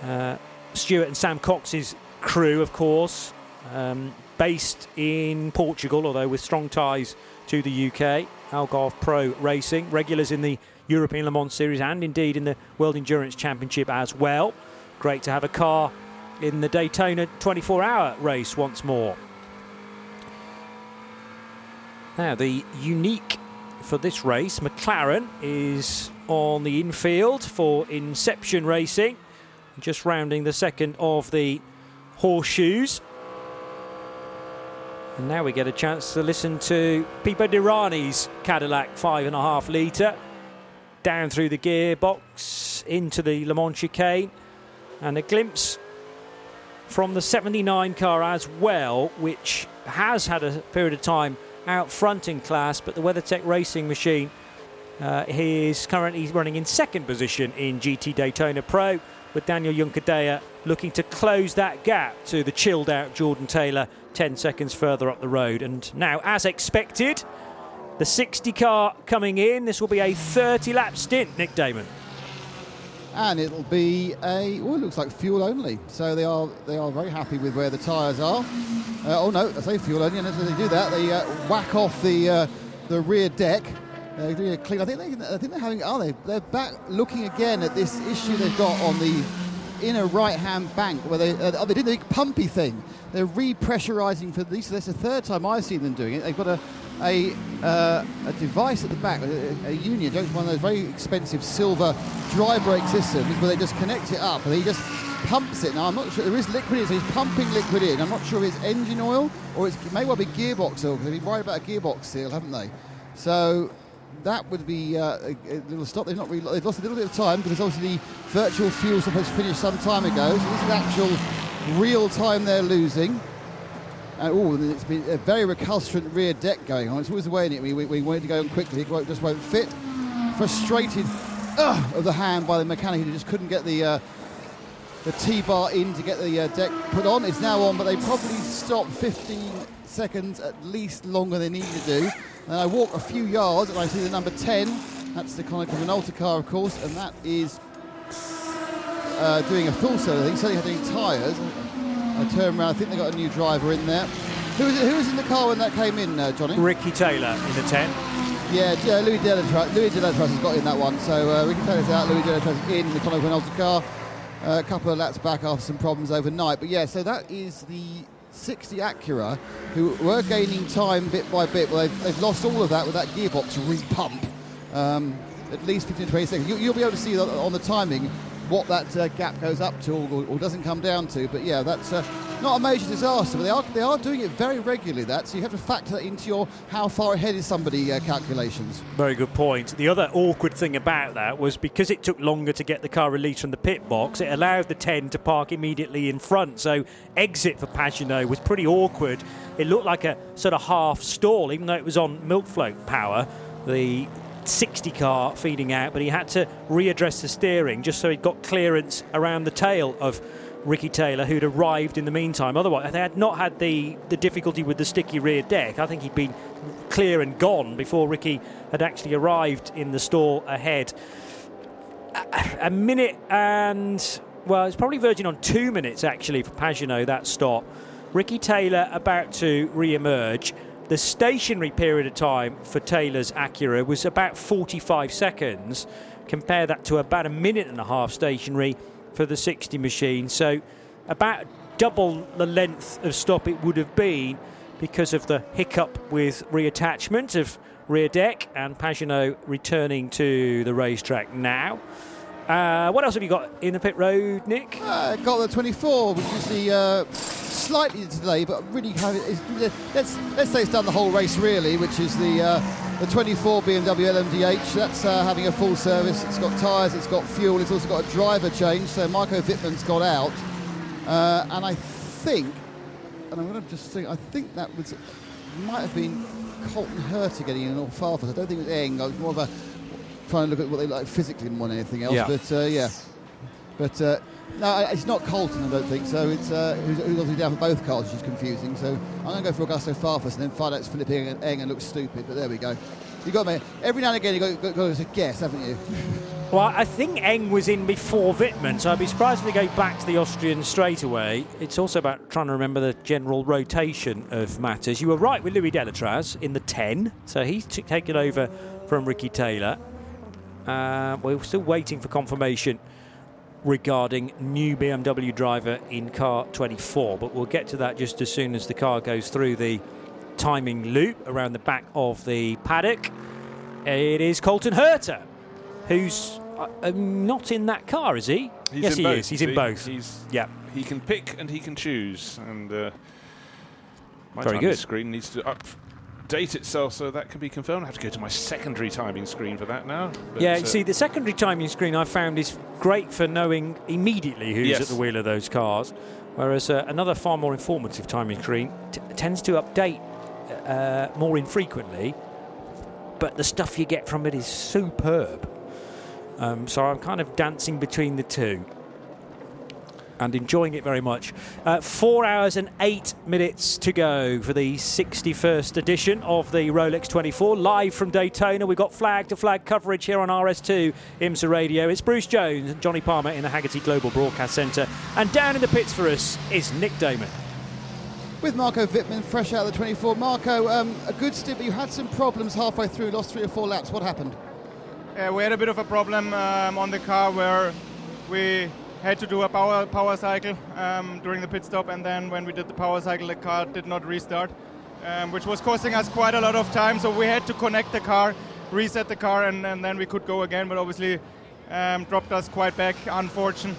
uh, Stuart and Sam Cox's crew, of course, um, based in Portugal, although with strong ties to the UK. Algarve Pro Racing, regulars in the European Le Mans Series and indeed in the World Endurance Championship as well. Great to have a car in the Daytona 24 hour race once more. Now, the unique for this race, McLaren is on the infield for Inception Racing, just rounding the second of the horseshoes. And now we get a chance to listen to Pipo Derani's Cadillac 5.5 litre down through the gearbox into the Le Mans chicane and a glimpse from the 79 car as well, which has had a period of time out front in class, but the WeatherTech racing machine uh, is currently running in second position in GT Daytona Pro, with Daniel Juncadella looking to close that gap to the chilled out Jordan Taylor 10 seconds further up the road. And now, as expected, the 60 car coming in. This will be a 30 lap stint, Nick Daman and it'll be a well, it looks like fuel only. So they are they are very happy with where the tyres are. Uh, oh no, I say fuel only, and as they do that, they uh, whack off the uh, the rear deck. They're doing a clean. I think they, I think they're having. Are they? They're back looking again at this issue they've got on the inner right-hand bank where they uh, oh, they did the big pumpy thing. They're repressurizing for these. That's the third time I've seen them doing it. They've got a a, uh, a device at the back, a, a union, one of those very expensive silver dry brake systems where they just connect it up and he just pumps it. Now, I'm not sure, there is liquid in, so he's pumping liquid in. I'm not sure if it's engine oil or it may well be gearbox oil because they've been worried about a gearbox seal, haven't they? So that would be uh, a, a, little stop. They've not really, they've lost a little bit of time because obviously the virtual fuel stop has finished some time ago. So this is actual real time they're losing. Oh, it's been a very recalcitrant rear deck going on. It's always in it. We, we, we wanted to go on quickly, it just won't fit. Frustrated uh, of the hand by the mechanic who just couldn't get the uh, the T-bar in to get the uh, deck put on. It's now on, but they probably stopped 15 seconds at least longer than they needed to do. And I walk a few yards and I see the number 10. That's the Konica Minolta car, of course, and that is uh, doing a full set, I think, certainly doing tyres. I turn around, I think they got a new driver in there. Who was, who was in the car when that came in, uh, Johnny? Ricky Taylor in the 10. Yeah, uh, Louis Delétraz, Louis has got in that one. So uh, Ricky Taylor's out, Louis Delétraz in the Konica Minolta car. Uh, a couple of laps back after some problems overnight. But yeah, so that is the 60 Acura, who were gaining time bit by bit. Well, they've, they've lost all of that with that gearbox repump. Um, at least 15 20 seconds. You, will be able to see on the timing what that uh, gap goes up to or, or, doesn't come down to. But yeah, that's uh, not a major disaster, but they are they are doing it very regularly. That so you have to factor that into your how far ahead is somebody uh, calculations. Very good point. The other awkward thing about that was because it took longer to get the car released from the pit box, it allowed the 10 to park immediately in front. So exit for Pagenaud was pretty awkward. It looked like a sort of half stall, even though it was on milk float power. The 60 car feeding out, but he had to readdress the steering just so he got clearance around the tail of Ricky Taylor, who'd arrived in the meantime. Otherwise, they had not had the, the difficulty with the sticky rear deck. I think he'd been clear and gone before Ricky had actually arrived in the stall ahead. A, a minute and, well, it's probably verging on two minutes actually for Pagenaud, that stop. Ricky Taylor about to re emerge. The stationary period of time for Taylor's Acura was about 45 seconds. Compare that to about a minute and a half stationary for the 60 machine. So about double the length of stop it would have been because of the hiccup with reattachment of rear deck and Pagenaud returning to the racetrack now. Uh, what else have you got in the pit road, Nick? Uh, got the 24, which is the uh, slightly delayed, but really it. Let's let's say it's done the whole race really, which is the uh, the 24 BMW LMDH. That's uh, having a full service. It's got tyres, it's got fuel, it's also got a driver change. So Marco Wittmann's got out, uh, and I think, and I'm going to just think, I think that was might have been Colton Herta getting in or Farfus. I don't think it was Eng. I was more of a trying to look at what they like physically more than anything else. Yeah. But uh, yeah, but uh, no, it's not Colton. I don't think so. It's uh, who's, who's obviously down for both cars, which is confusing. So I'm going to go for Augusto Farfus and then find out it's Philippe Eng and looks stupid. But there we go. You got me. Every now and again, you got, got, got to guess, haven't you? Well, I think Eng was in before Wittmann, so I'd be surprised if they go back to the Austrian straight away. It's also about trying to remember the general rotation of matters. You were right with Louis Delétraz in the 10, so he's t- taken over from Ricky Taylor. Uh, we're still waiting for confirmation regarding new BMW driver in car 24, but we'll get to that just as soon as the car goes through the timing loop around the back of the paddock. It is Colton Herta, who's uh, um, not in that car, is he? He's yes, he both. is. He's in both. He's, yeah. He can pick and he can choose, and uh, my Very good. screen needs to up date itself, so that can be confirmed. I have to go to my secondary timing screen for that now. But, yeah, you uh, see, the secondary timing screen I found is great for knowing immediately who's yes. at the wheel of those cars, whereas uh, another far more informative timing screen t- tends to update uh, more infrequently, but the stuff you get from it is superb. Um, so I'm kind of dancing between the two and enjoying it very much. Uh, four hours and eight minutes to go for the 61st edition of the Rolex 24, live from Daytona. We've got flag to flag coverage here on RS2 IMSA Radio. It's Bruce Jones and Johnny Palmer in the Haggerty Global Broadcast Centre. And down in the pits for us is Nick Daman. With Marco Wittmann fresh out of the 24. Marco, um, a good stint, but you had some problems halfway through, lost three or four laps. What happened? Yeah, we had a bit of a problem um, on the car where we had to do a power power cycle um, during the pit stop, and then when we did the power cycle, the car did not restart, um, which was costing us quite a lot of time. So we had to connect the car, reset the car, and, and then we could go again. But obviously, um, dropped us quite back. Unfortunate.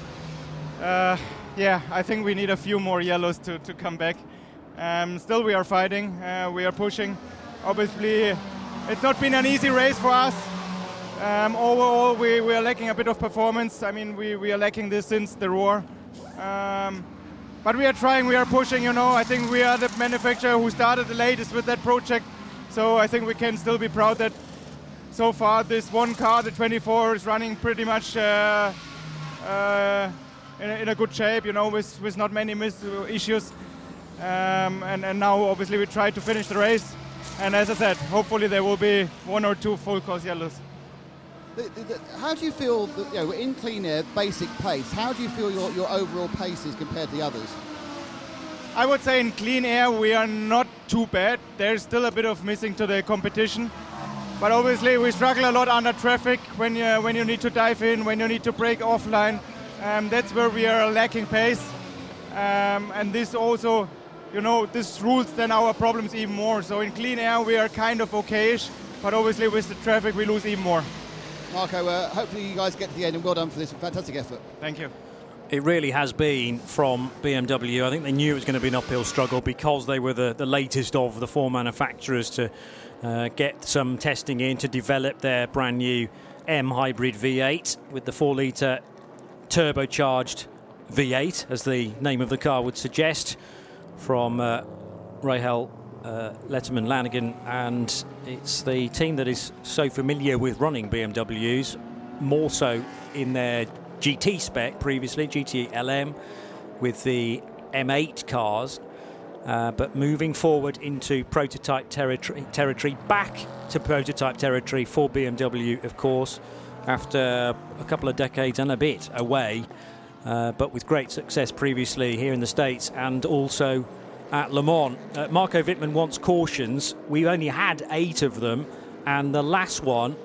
Uh, yeah, I think we need a few more yellows to, to come back. Um, still, we are fighting. Uh, we are pushing. Obviously, it's not been an easy race for us. Um, overall, we, we are lacking a bit of performance. I mean, we, we are lacking this since the Roar. Um, but we are trying, we are pushing, you know. I think we are the manufacturer who started the latest with that project. So I think we can still be proud that so far this one car, the 24, is running pretty much uh, uh, in, a, in, a, good shape, you know, with, with not many issues. Um, and, and now obviously we try to finish the race. And as I said, hopefully there will be one or two full course yellows. The, the, the, how do you feel, that, you know, in clean air, basic pace, how do you feel your, your overall pace is compared to the others? I would say in clean air we are not too bad. There's still a bit of missing to the competition. But obviously we struggle a lot under traffic when you, when you need to dive in, when you need to break offline. Um, that's where we are lacking pace. Um, and this also, you know, this rules then our problems even more. So in clean air we are kind of okayish, but obviously with the traffic we lose even more. Marco, uh, hopefully you guys get to the end and well done for this fantastic effort. Thank you. It really has been from BMW. I think they knew it was going to be an uphill struggle because they were the, the latest of the four manufacturers to uh, get some testing in to develop their brand new M hybrid V8 with the 4 litre turbocharged V8, as the name of the car would suggest, from uh, Rahal uh, Letterman Lanigan, and it's the team that is so familiar with running BMWs, more so in their GT spec previously, GT LM, with the M8 cars. Uh, but moving forward into prototype territory, territory, back to prototype territory for BMW, of course, after a couple of decades and a bit away, uh, but with great success previously here in the States and also at Le Mans. Uh, Marco Wittmann wants cautions. We've only had eight of them, and the last one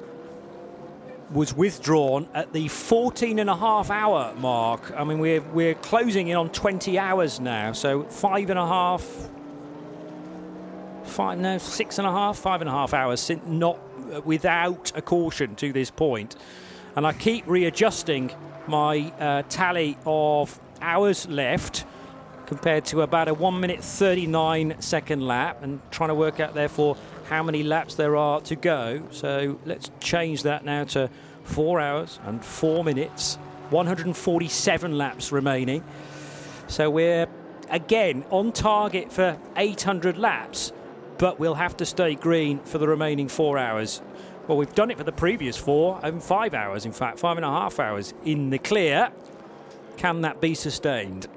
was withdrawn at the 14 and a half hour mark. I mean, we're, we're closing in on 20 hours now, so five and a half, five, no, six and a half, five and a half hours, since not uh, without a caution to this point. And I keep readjusting my uh, tally of hours left compared to about a 1 minute 39 second lap and trying to work out therefore how many laps there are to go. So let's change that now to 4 hours and 4 minutes, 147 laps remaining. So we're again on target for 800 laps, but we'll have to stay green for the remaining 4 hours. Well, we've done it for the previous four, and five hours, in fact, five and a half hours in the clear. Can that be sustained?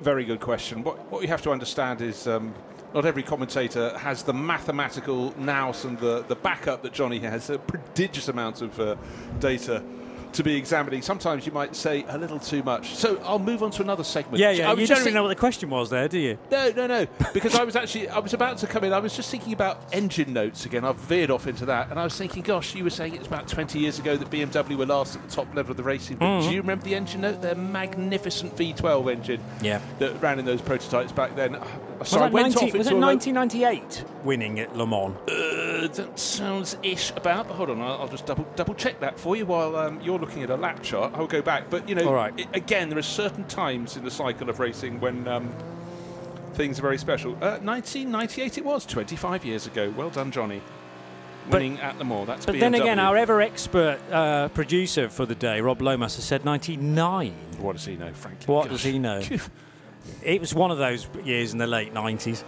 Very good question. What, what you have to understand is um, not every commentator has the mathematical nous and the, the backup that Johnny has, a prodigious amount of uh, data to be examining. Sometimes you might say a little too much. So I'll move on to another segment. Yeah, yeah. you just didn't know what the question was there, do you? No, no, no. Because I was actually I was about to come in. I was just thinking about engine notes again. I've veered off into that, and I was thinking, gosh, you were saying it's about 20 years ago that BMW were last at the top level of the racing. Mm-hmm. do you remember the engine note? Their magnificent V12 engine. Yeah. That ran in those prototypes back then. Was so 90, was it 1998 winning at Le Mans? Uh, that sounds ish about, but hold on, I'll, I'll just double double check that for you while um, you're looking at a lap chart. I'll go back, but you know, it, again, there are certain times in the cycle of racing when um, things are very special. Uh, 1998 it was, 25 years ago. Well done, Johnny. Winning but, at the Mans. That's but BMW. then again, our ever expert uh, producer for the day, Rob Lomas, has said 99. What does he know, frankly? What Gosh. does he know? it was one of those years in the late 90s.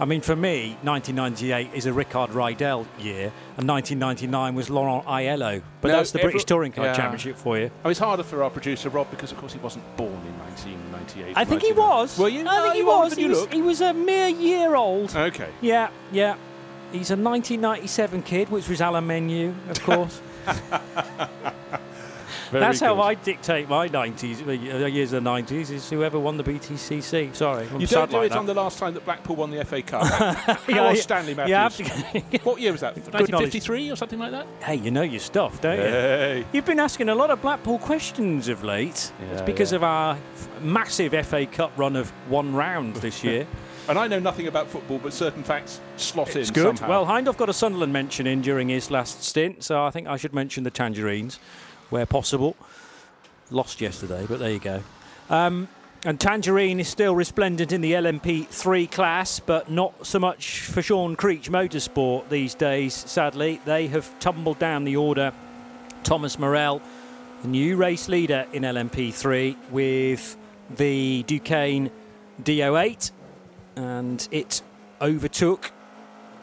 I mean, for me, 1998 is a Rickard Rydell year, and 1999 was Laurent Aiello. But no, that's the British Touring Car yeah. Championship for you. Oh, it's harder for our producer Rob because, of course, he wasn't born in 1998. I think he was. Were you? I no, think he was. He was, he was a mere year old. Okay. Yeah, yeah. He's a 1997 kid, which was Alain Menu, of course. Very That's good. how I dictate my 90s, uh, years of the 90s, is whoever won the BTCC. Sorry. I'm you don't do like it that. on the last time that Blackpool won the FA Cup. Yeah, Stanley Matthews? what year was that? 1953 or something like that? Hey, you know your stuff, don't hey. you? You've been asking a lot of Blackpool questions of late. Yeah, it's because yeah. of our massive FA Cup run of one round this year. And I know nothing about football, but certain facts slot it's in. It's good. Somehow. Well, Hindhaugh got a Sunderland mention in during his last stint, so I think I should mention the Tangerines where possible. Lost yesterday, but there you go. Um, And Tangerine is still resplendent in the LMP3 class, but not so much for Sean Creech Motorsport these days, sadly. They have tumbled down the order. Thomas Merrill, the new race leader in LMP3, with the Duqueine D08, and it overtook,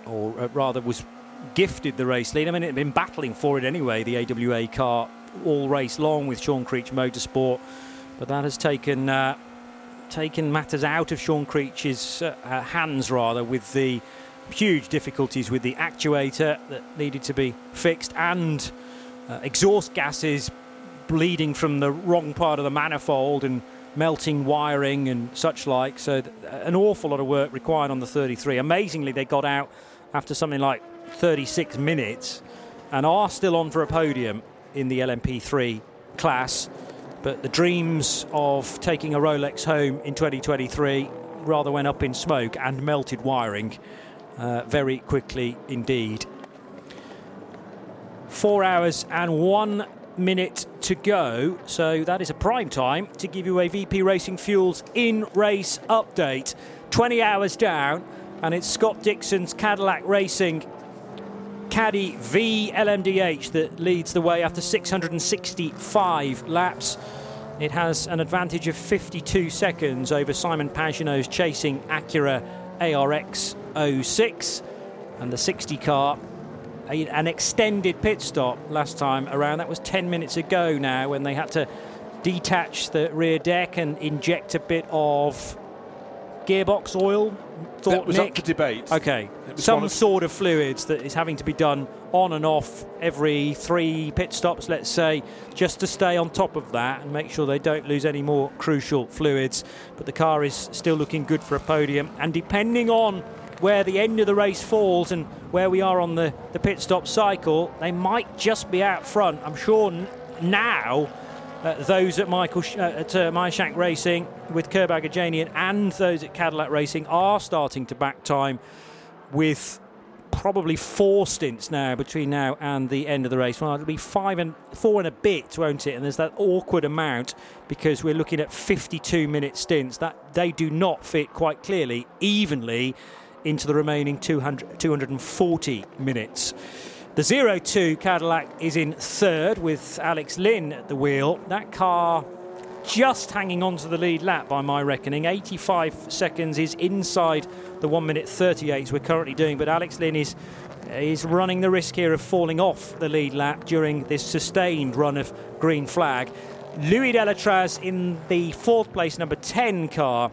or uh, rather was gifted the race lead. I mean, it had been battling for it anyway, the AWA car, all race long with Sean Creech Motorsport. But that has taken uh, taken matters out of Sean Creech's uh, uh, hands, rather, with the huge difficulties with the actuator that needed to be fixed and uh, exhaust gases bleeding from the wrong part of the manifold and melting wiring and such like. So, th- an awful lot of work required on the 33. Amazingly, they got out after something like 36 minutes and are still on for a podium in the LMP3 class. But the dreams of taking a Rolex home in 2023 rather went up in smoke and melted wiring uh, very quickly indeed. Four hours and one minute to go, so that is a prime time to give you a VP Racing Fuels in race update. 20 hours down, and it's Scott Dixon's Cadillac Racing Caddy V LMDH that leads the way after 665 laps. It has an advantage of 52 seconds over Simon Pagenaud's chasing Acura ARX 06 and the 60 car. An extended pit stop last time around. That was 10 minutes ago now when they had to detach the rear deck and inject a bit of gearbox oil? Thought that was Nick? up for debate. Okay, some of sort of fluids that is having to be done on and off every three pit stops, let's say, just to stay on top of that and make sure they don't lose any more crucial fluids. But the car is still looking good for a podium, and depending on where the end of the race falls and where we are on the, the pit stop cycle, they might just be out front. I'm sure n- now uh, those at Michael uh, at uh, Meyershank Racing with Curb Agajanian and those at Cadillac Racing are starting to back time with probably four stints now between now and the end of the race. Well, it'll be five and four and a bit, won't it? And there's that awkward amount because we're looking at 52 minute stints that they do not fit quite clearly evenly into the remaining 200, 240 minutes. The 02 Cadillac is in third with Alex Lynn at the wheel. That car just hanging on to the lead lap by my reckoning. 85 seconds is inside the 1 minute 38s we're currently doing, but Alex Lynn is is running the risk here of falling off the lead lap during this sustained run of green flag. Louis Delétraz in the fourth place, number 10 car.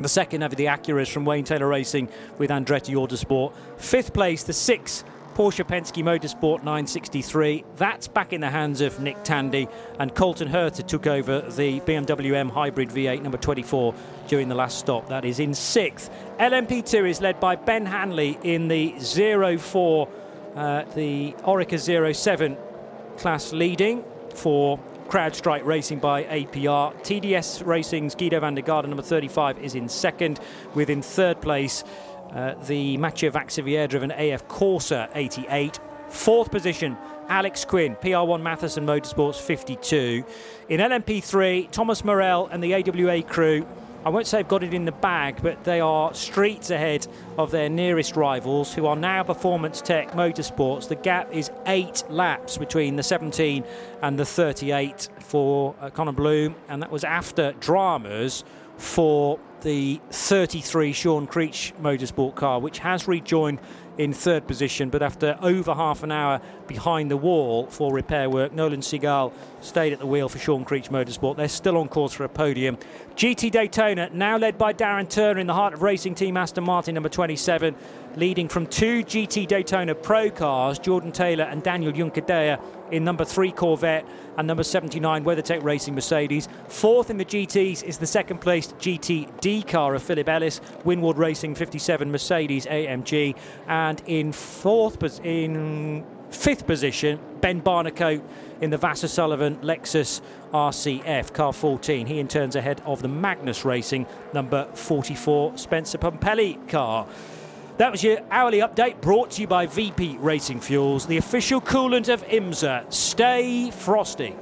The second of the Acuras from Wayne Taylor Racing with Andretti Autosport. Fifth place, the six Porsche Penske Motorsport 963. That's back in the hands of Nick Tandy, and Colton Herta took over the BMW M Hybrid V8 number 24 during the last stop. That is in sixth. LMP2 is led by Ben Hanley in the 04, uh, the Oreca 07 class leading for CrowdStrike Racing by APR. TDS Racing's Giedo van der Garde, number 35, is in second, with in third place uh, the Mathieu Vaxivière driven AF Corse 88. Fourth position, Alex Quinn, PR1 Mathiasen Motorsports 52. In LMP3, Thomas Merrill and the AWA crew, I won't say have got it in the bag, but they are streets ahead of their nearest rivals, who are now Performance Tech Motorsports. The gap is eight laps between the 17 and the 38 for uh, Connor Bloom, and that was after dramas for the 33 Sean Creech motorsport car, which has rejoined in third position, but after over half an hour behind the wall for repair work, Nolan Siegel stayed at the wheel for Sean Creech Motorsport. They're still on course for a podium. GT Daytona, now led by Darren Turner in the heart of racing team Aston Martin number 27, leading from two GT Daytona Pro cars, Jordan Taylor and Daniel Juncadella in number three Corvette and number 79 WeatherTech Racing Mercedes. Fourth in the GTs is the second placed GTD car of Philip Ellis, Winward Racing 57 Mercedes AMG, and in fourth in fifth position Ben Barnicoat in the Vasser Sullivan Lexus RCF car 14. He in turns ahead of the Magnus Racing number 44 Spencer Pumpelly car. That was your hourly update brought to you by VP Racing Fuels, the official coolant of IMSA. Stay frosty.